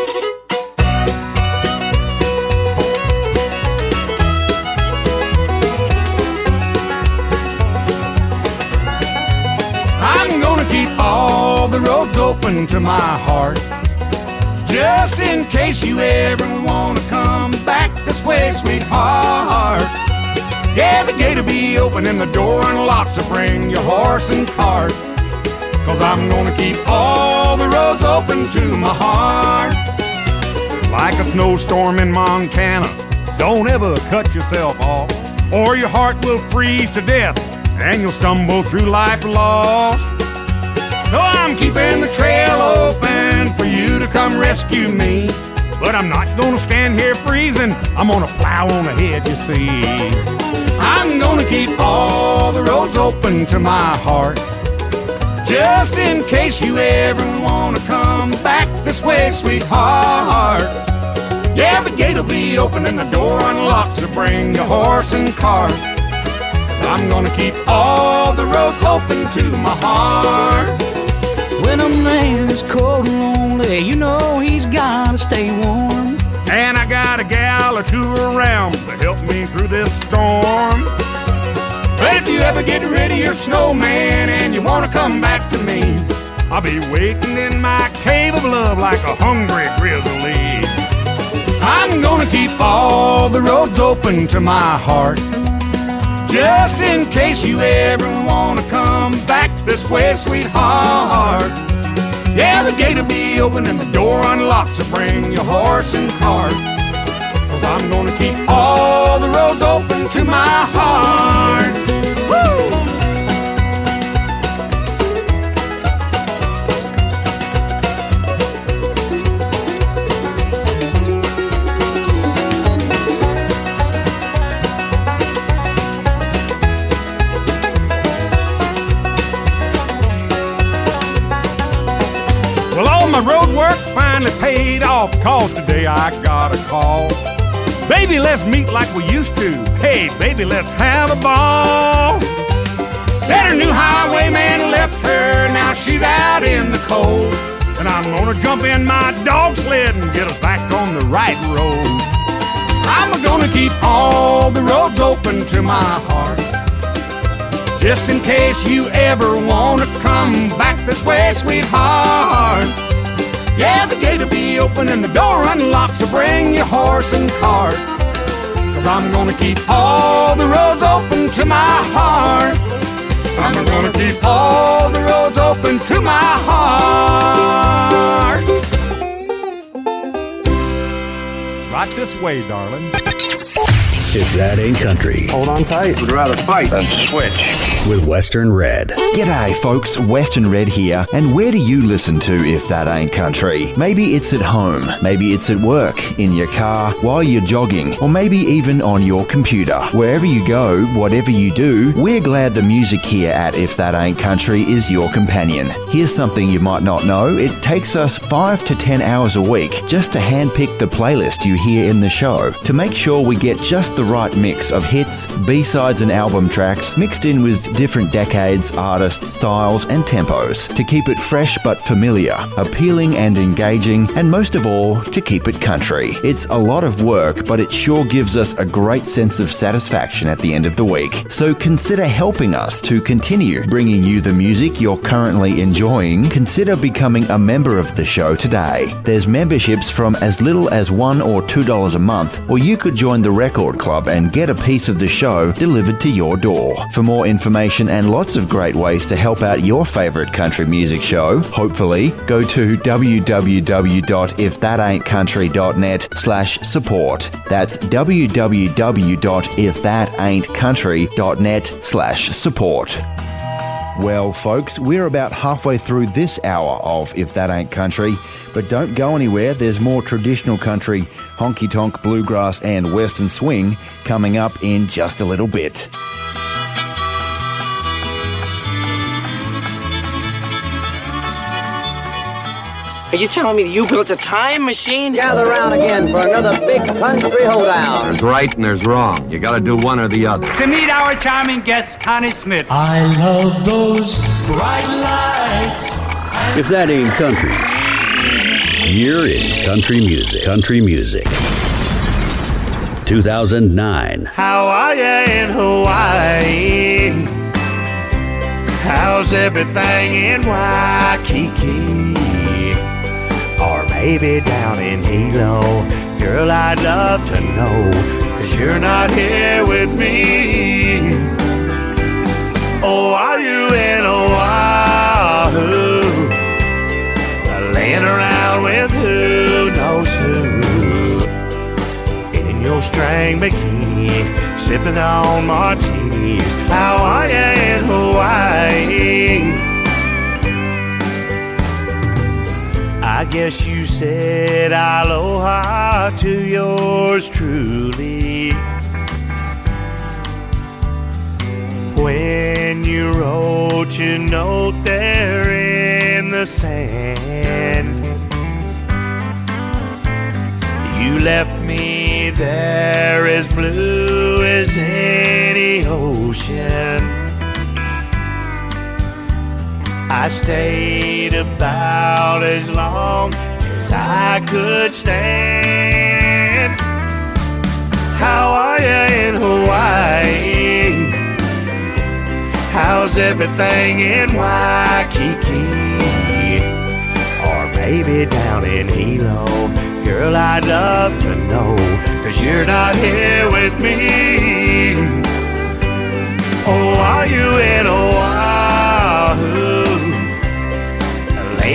I'm gonna keep all the roads open to my heart. Just in case you ever wanna come back this way, sweetheart. Yeah, the gate'll be open and the door unlocked, so bring your horse and cart. Cause I'm gonna keep all the roads open to my heart. Like a snowstorm in Montana, don't ever cut yourself off, or your heart will freeze to death and you'll stumble through life lost. So I'm keeping the trail open for you to come rescue me. But I'm not gonna stand here freezing, I'm gonna plow on ahead, you see. I'm gonna keep all the roads open to my heart. Just in case you ever wanna come back this way, sweetheart. Yeah, the gate'll be open and the door unlocked, so bring your horse and cart. Cause I'm gonna keep all the roads open to my heart. When a man is cold and lonely, you know he's gotta stay warm. And I got a gal or two around to help me through this storm. But if you ever get rid of your snowman and you wanna come back to me, I'll be waiting in my cave of love like a hungry grizzly. I'm gonna keep all the roads open to my heart. Just in case you ever wanna come back this way, sweetheart. Yeah, the gate'll be open and the door unlocked, so bring your horse and cart. Cause I'm gonna keep all the roads open to my heart. Off, cause today I got a call. Baby, let's meet like we used to. Hey, baby, let's have a ball. Said her new highwayman left her, now she's out in the cold. And I'm gonna jump in my dog sled and get us back on the right road. I'm gonna keep all the roads open to my heart. Just in case you ever wanna come back this way, sweetheart. Yeah, the gate'll be open and the door unlocked, so bring your horse and cart. Cause I'm gonna keep all the roads open to my heart. I'm gonna keep all the roads open to my heart. Right this way, darling. If that ain't country. Hold on tight. Would rather fight than switch. With Western Red. G'day, folks. Western Red here. And where do you listen to if that ain't country? Maybe it's at home. Maybe it's at work, in your car, while you're jogging, or maybe even on your computer. Wherever you go, whatever you do, we're glad the music here at If That Ain't Country is your companion. Here's something you might not know it takes us 5 to 10 hours a week just to handpick the playlist you hear in the show to make sure we get just the the right mix of hits, B-sides and album tracks mixed in with different decades, artists, styles and tempos to keep it fresh but familiar, appealing and engaging, and most of all, to keep it country. It's a lot of work, but it sure gives us a great sense of satisfaction at the end of the week. So consider helping us to continue bringing you the music you're currently enjoying. Consider becoming a member of the show today. There's memberships from as little as $1 or $2 a month, or you could join the Record Club and get a piece of the show delivered to your door. For more information and lots of great ways to help out your favorite country music show, hopefully, go to www.ifthataintcountry.net slash support. That's www.ifthataintcountry.net slash support. Well, folks, we're about halfway through this hour of If That Ain't Country, but don't go anywhere. There's more traditional country, honky tonk, bluegrass, and western swing coming up in just a little bit. Are you telling me you built a time machine? Gather round again for another big country hoedown. There's right and there's wrong. You gotta do one or the other. To meet our charming guest, Connie Smith. I love those bright lights. If that ain't country, you're in country music. Country music. 2009. How are you in Hawaii? How's everything in Waikiki? Maybe down in Hilo? Girl, I'd love to know, cause you're not here with me. Oh, are you in Oahu? Laying around with who knows who? In your string bikini, sipping on martinis. How are you in Hawaii? I guess you said aloha to yours truly. When you wrote your note there in the sand, you left me there as blue as any ocean. I stayed about as long as I could stand. How are you in Hawaii? How's everything in Waikiki? Or maybe down in Hilo? Girl, I'd love to know, cause you're not here with me. Oh, are you in Oahu?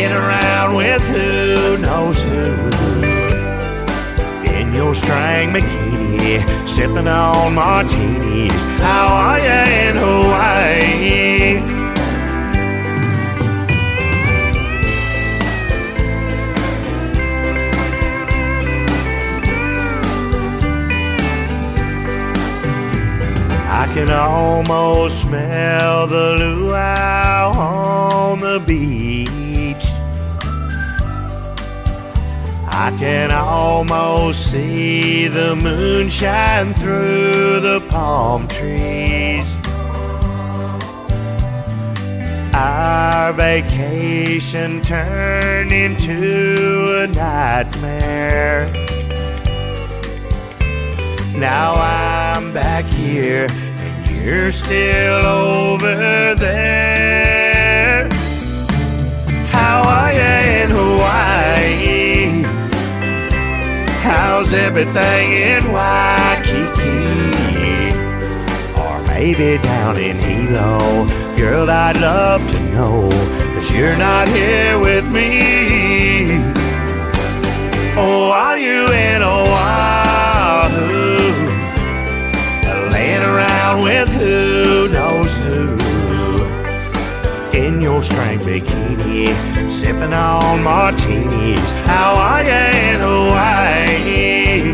Around with who knows who In your string bikini Sipping on martinis How are you in Hawaii? I can almost smell the luau on the beach. I can almost see the moon shine through the palm trees. Our vacation turned into a nightmare. Now I'm back here and you're still over there. How are you in Hawaii? How's everything in Waikiki? Or maybe down in Hilo? Girl, I'd love to know, cause you're not here with me. Oh, are you in Oahu? Laying around with who String bikini, sipping on martinis. How are you in Hawaii?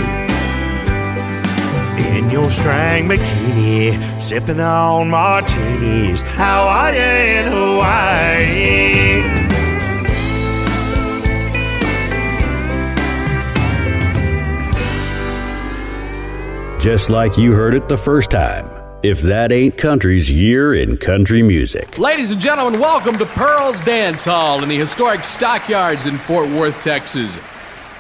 In your string bikini, sipping on martinis. How are you in Hawaii? just like you heard it the first time. If that ain't country's year in country music. Ladies and gentlemen, welcome to Pearl's Dance Hall in the historic Stockyards in Fort Worth, Texas.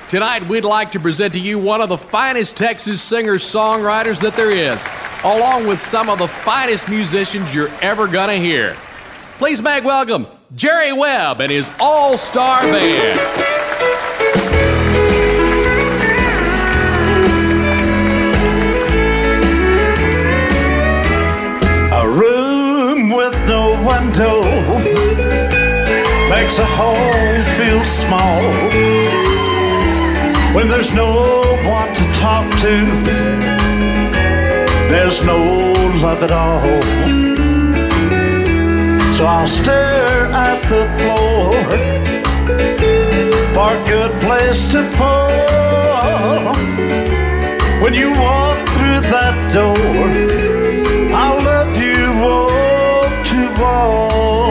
Tonight, we'd like to present to you one of the finest Texas singers songwriters that there is, along with some of the finest musicians you're ever gonna hear. Please make welcome Jerry Webb and his all star band. Window makes a home feel small. When there's no one to talk to, there's no love at all. So I'll stare at the floor for a good place to fall. When you walk through that door, wall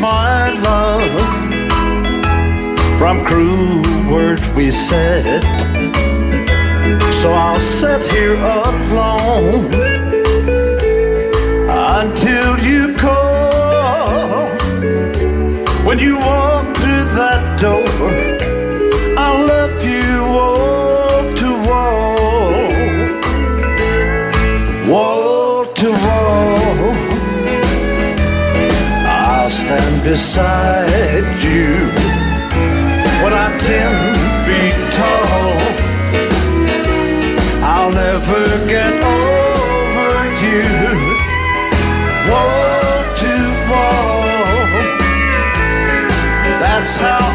my love from cruel words we said. So I'll sit here alone until you call. When you walk through that door, beside you when I'm ten feet tall. I'll never get over you, wall to wall. That's how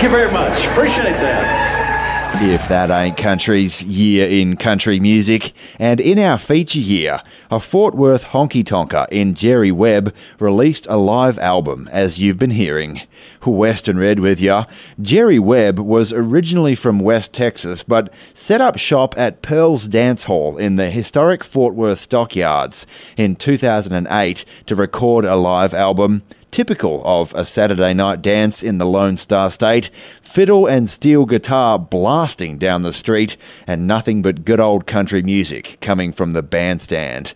Thank you very much. Appreciate that. If that ain't country's year in country music, and in our feature year, a Fort Worth honky tonker in Jerry Webb released a live album, as you've been hearing. Western Red with ya. Jerry Webb was originally from West Texas, but set up shop at Pearl's Dance Hall in the historic Fort Worth Stockyards in 2008 to record a live album typical of a Saturday night dance in the Lone Star State, fiddle and steel guitar blasting down the street, and nothing but good old country music coming from the bandstand.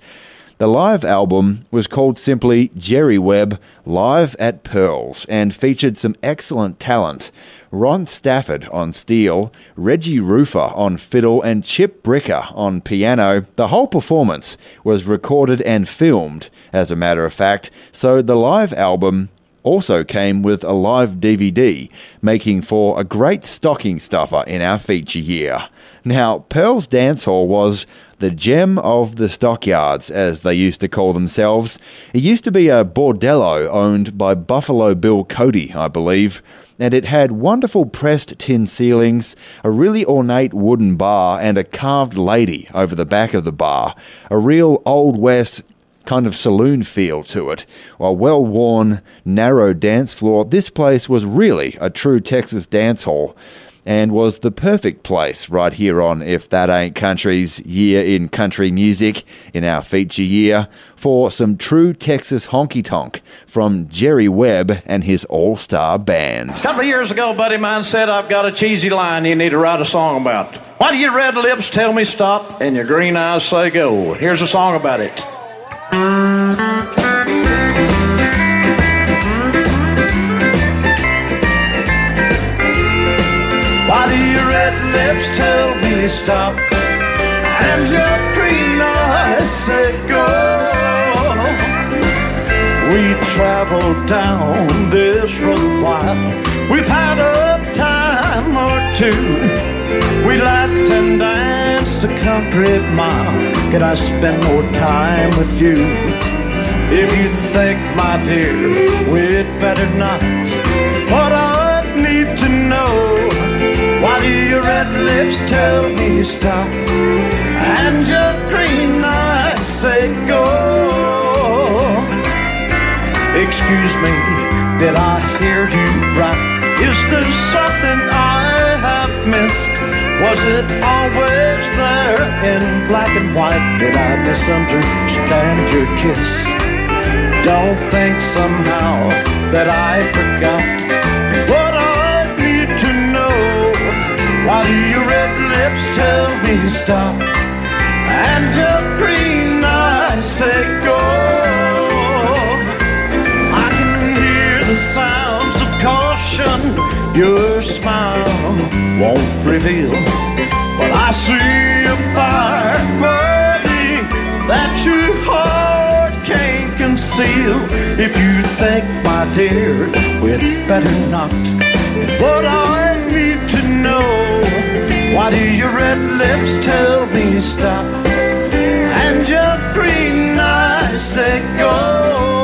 The live album was called simply Jerry Webb Live at Pearls and featured some excellent talent. Ron Stafford on steel, Reggie Roofer on fiddle, and Chip Bricker on piano. The whole performance was recorded and filmed, as a matter of fact, so the live album also came with a live DVD, making for a great stocking stuffer in our feature year. Now, Pearl's Dance Hall was the gem of the stockyards, as they used to call themselves. It used to be a bordello owned by Buffalo Bill Cody, I believe, and it had wonderful pressed tin ceilings, a really ornate wooden bar, and a carved lady over the back of the bar. A real Old West kind of saloon feel to it. A well worn, narrow dance floor, this place was really a true Texas dance hall and was the perfect place right here on If That Ain't Country's Year in Country Music in our feature year for some true Texas honky tonk from Jerry Webb and his all star band. A couple of years ago, buddy mine said, I've got a cheesy line you need to write a song about. Why do your red lips tell me stop and your green eyes say go? Here's a song about it. Stop and your green eyes say go? We traveled down this road while. We've had a time or two. We laughed and danced a country mile. Can I spend more time with you? If you think, my dear, we'd better not. Your red lips tell me stop? And your green eyes say go. Excuse me, did I hear you right? Is there something I have missed? Was it always there in black and white? Did I misunderstand your kiss? Don't think somehow that I forgot what Why do your red lips tell me stop? And your green eyes say go. I can hear the sounds of caution your smile won't reveal. But I see a fire burning that your heart can't conceal. If you think, my dear, we'd better not. But I why do your red lips tell me stop? And your green eyes say go.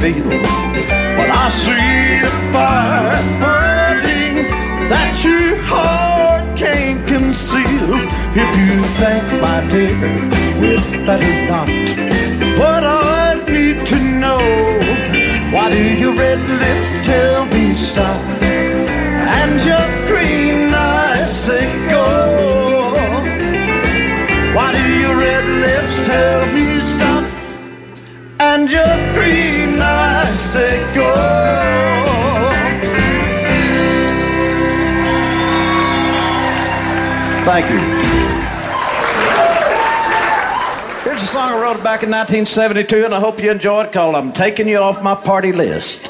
But I see a fire burning that your heart can't conceal. If you think, my dear, we'd better not. But I need to know why do your red lips tell me stop? Say go. Thank you. Here's a song I wrote back in 1972, and I hope you enjoy it called I'm Taking You Off My Party List.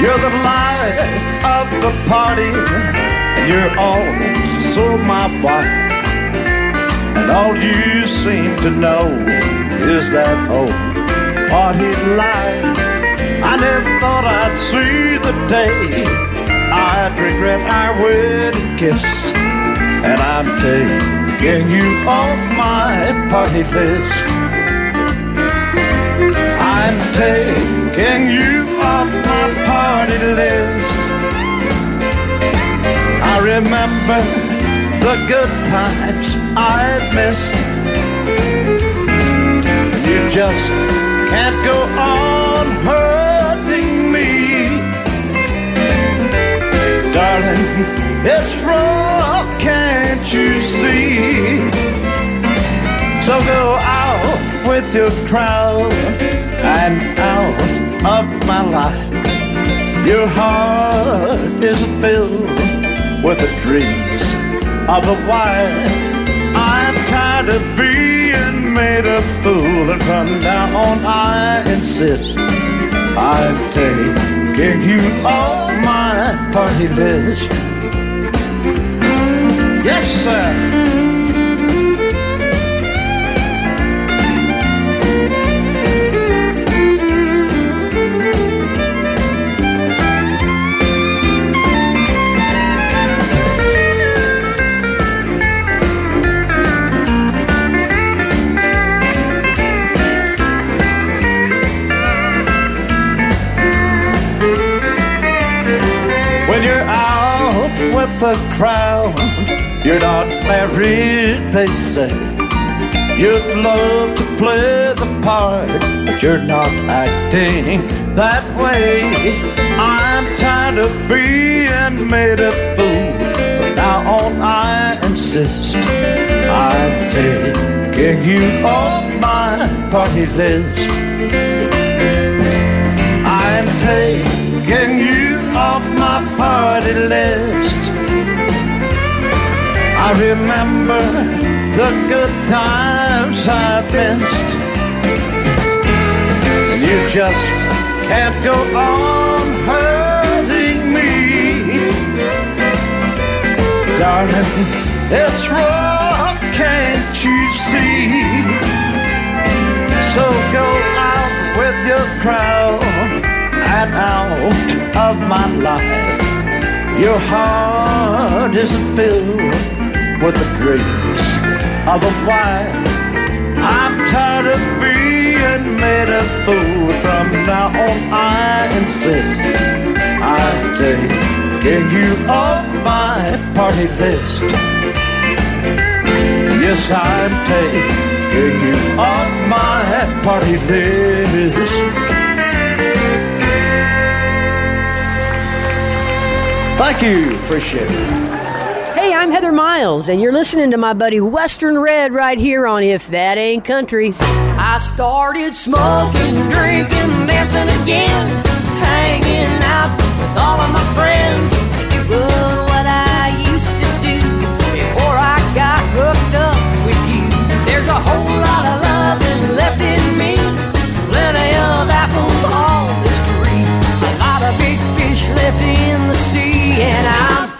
You're the light of the party, and you're also my wife. And all you seem to know is that oh, old party life. I never thought I'd see the day I'd regret our wedding kiss. And I'm taking you off my party list. I'm taking you off my party list. I remember the good times I've missed. You just can't go on hurting me. Darling, it's wrong, can't you see? So go out with your crowd and out of my life. Your heart is filled with the dreams of a wife. Tired of being made a fool, and now on I insist I'm taking you off my party list. Yes, sir. The crowd. You're not married, they say. You'd love to play the part, but you're not acting that way. I'm tired of being made a fool, but now on I insist. I'm taking you off my party list. I'm taking you off my party list. I remember the good times I missed. And you just can't go on hurting me. Darling, it's wrong, can't you see? So go out with your crowd and out of my life. Your heart isn't filled with the dreams of a wife. I'm tired of being made a fool. From now on, I insist I'm taking you off my party list. Yes, I'm taking you off my party list. Thank you. Appreciate it. I'm Heather Miles, and you're listening to my buddy Western Red right here on If That Ain't Country. I started smoking, drinking, dancing again, hanging out with all of my friends, what I used to do before I got hooked up with you. There's a whole lot of left in me, plenty of apples on this tree, a lot of big fish left in the sea, and I'm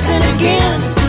dancing again,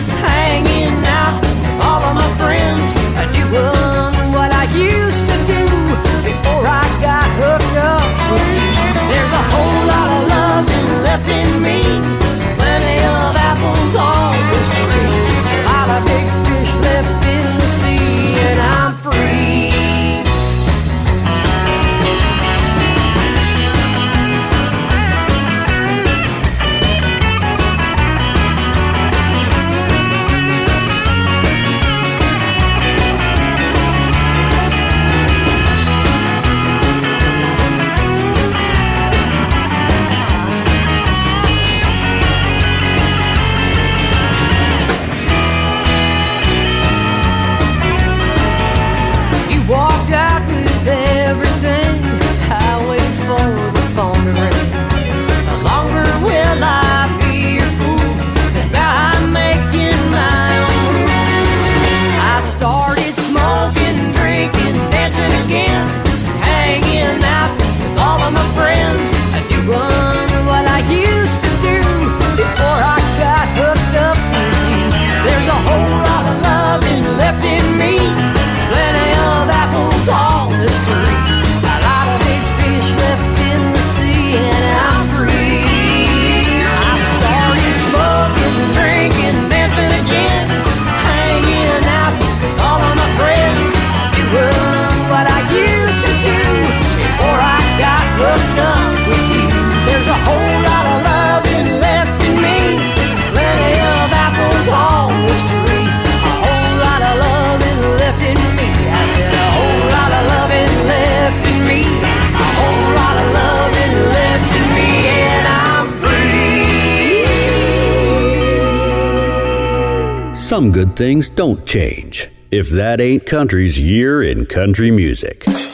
Some good things don't change. If that ain't country's year in country music. Oh,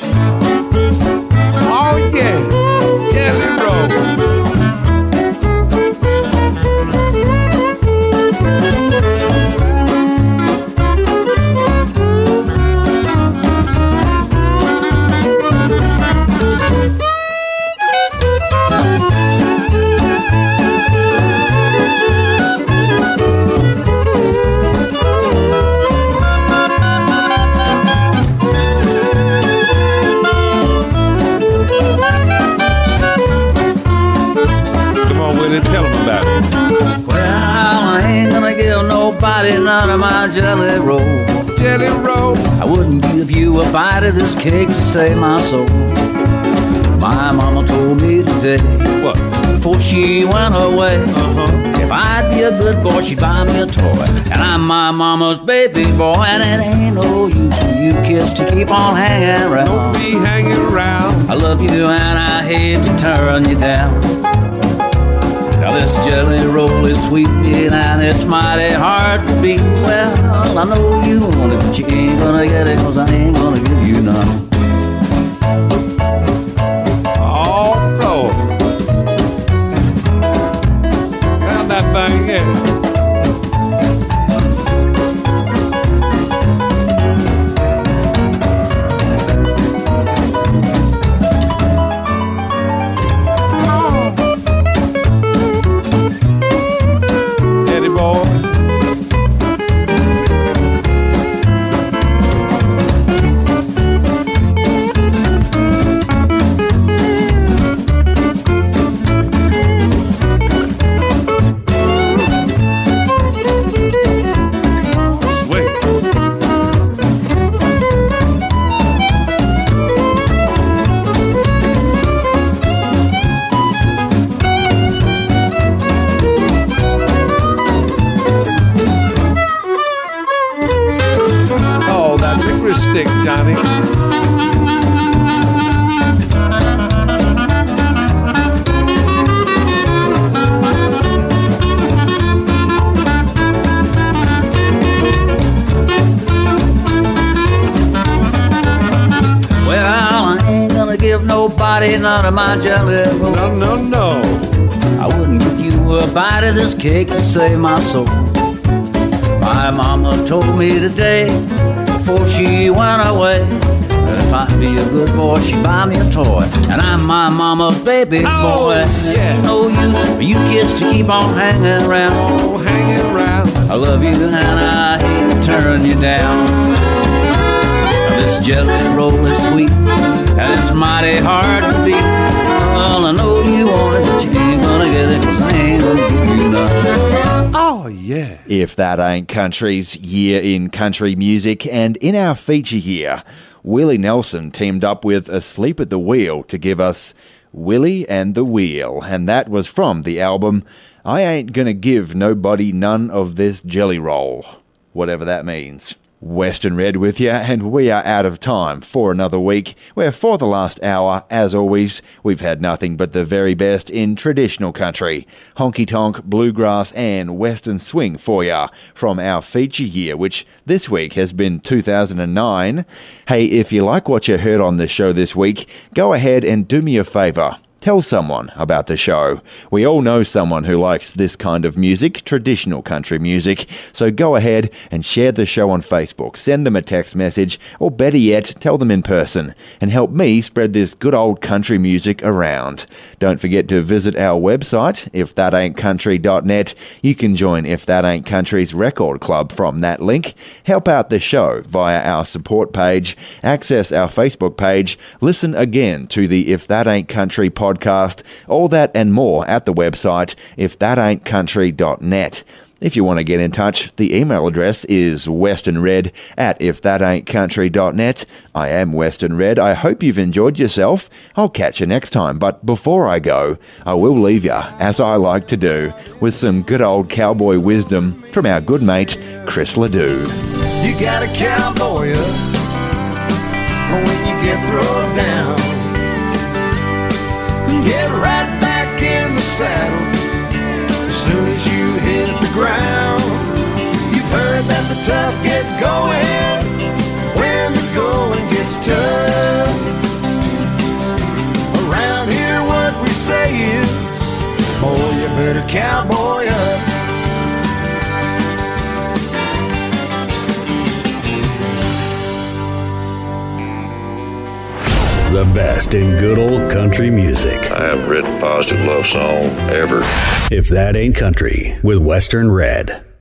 yeah. Jelly roll. None of my jelly roll. Jelly roll. I wouldn't give you a bite of this cake to save my soul. My mama told me today. What? Before she went away. Uh-huh. If I'd be a good boy, she'd buy me a toy. And I'm my mama's baby boy. And it ain't no use for you kids to keep on hanging around. Don't be hanging around. I love you and I hate to turn you down. This jelly roll is sweet and it's mighty hard to beat. Well, I know you want it, but you ain't gonna get it, cause I ain't gonna give you none. Cake to save my soul. My mama told me today, before she went away, that if I'd be a good boy, she'd buy me a toy. And I'm my mama's baby Oh, boy. yeah. Oh, no use for you kids to keep on hanging around. Oh, hanging around. I love you and I hate to turn you down. This jelly roll is sweet and it's mighty hard to beat. Well, I know you want it, but you ain't gonna get it 'cause I ain't gonna give you none. Oh, yeah. If that ain't country's year in country music, and in our feature here, Willie Nelson teamed up with Asleep at the Wheel to give us Willie and the Wheel, and that was from the album I Ain't Gonna Give Nobody None of This Jelly Roll, whatever that means. Western Red with you, and we are out of time for another week. Where for the last hour, as always, we've had nothing but the very best in traditional country, honky tonk, bluegrass, and western swing for ya from our feature year, which this week has been 2009. Hey, if you like what you heard on the show this week, go ahead and do me a favour. Tell someone about the show. We all know someone who likes this kind of music, traditional country music, so go ahead and share the show on Facebook, send them a text message, or better yet, tell them in person, and help me spread this good old country music around. Don't forget to visit our website, ifthataintcountry.net. You can join If That Ain't Country's record club from that link, help out the show via our support page, access our Facebook page, listen again to the If That Ain't Country podcast, all that and more at the website, ifthataintcountry.net. If you want to get in touch, the email address is westernred at ifthataintcountry.net. I am Western Red. I hope you've enjoyed yourself. I'll catch you next time. But before I go, I will leave you, as I like to do, with some good old cowboy wisdom from our good mate, Chris LeDoux. You got a cowboy when you get thrown going when the going gets tough. Around here, what we say is, boy, you better cowboy up. The best in good old country music. I haven't written a positive love song ever. If that ain't country with Western Red.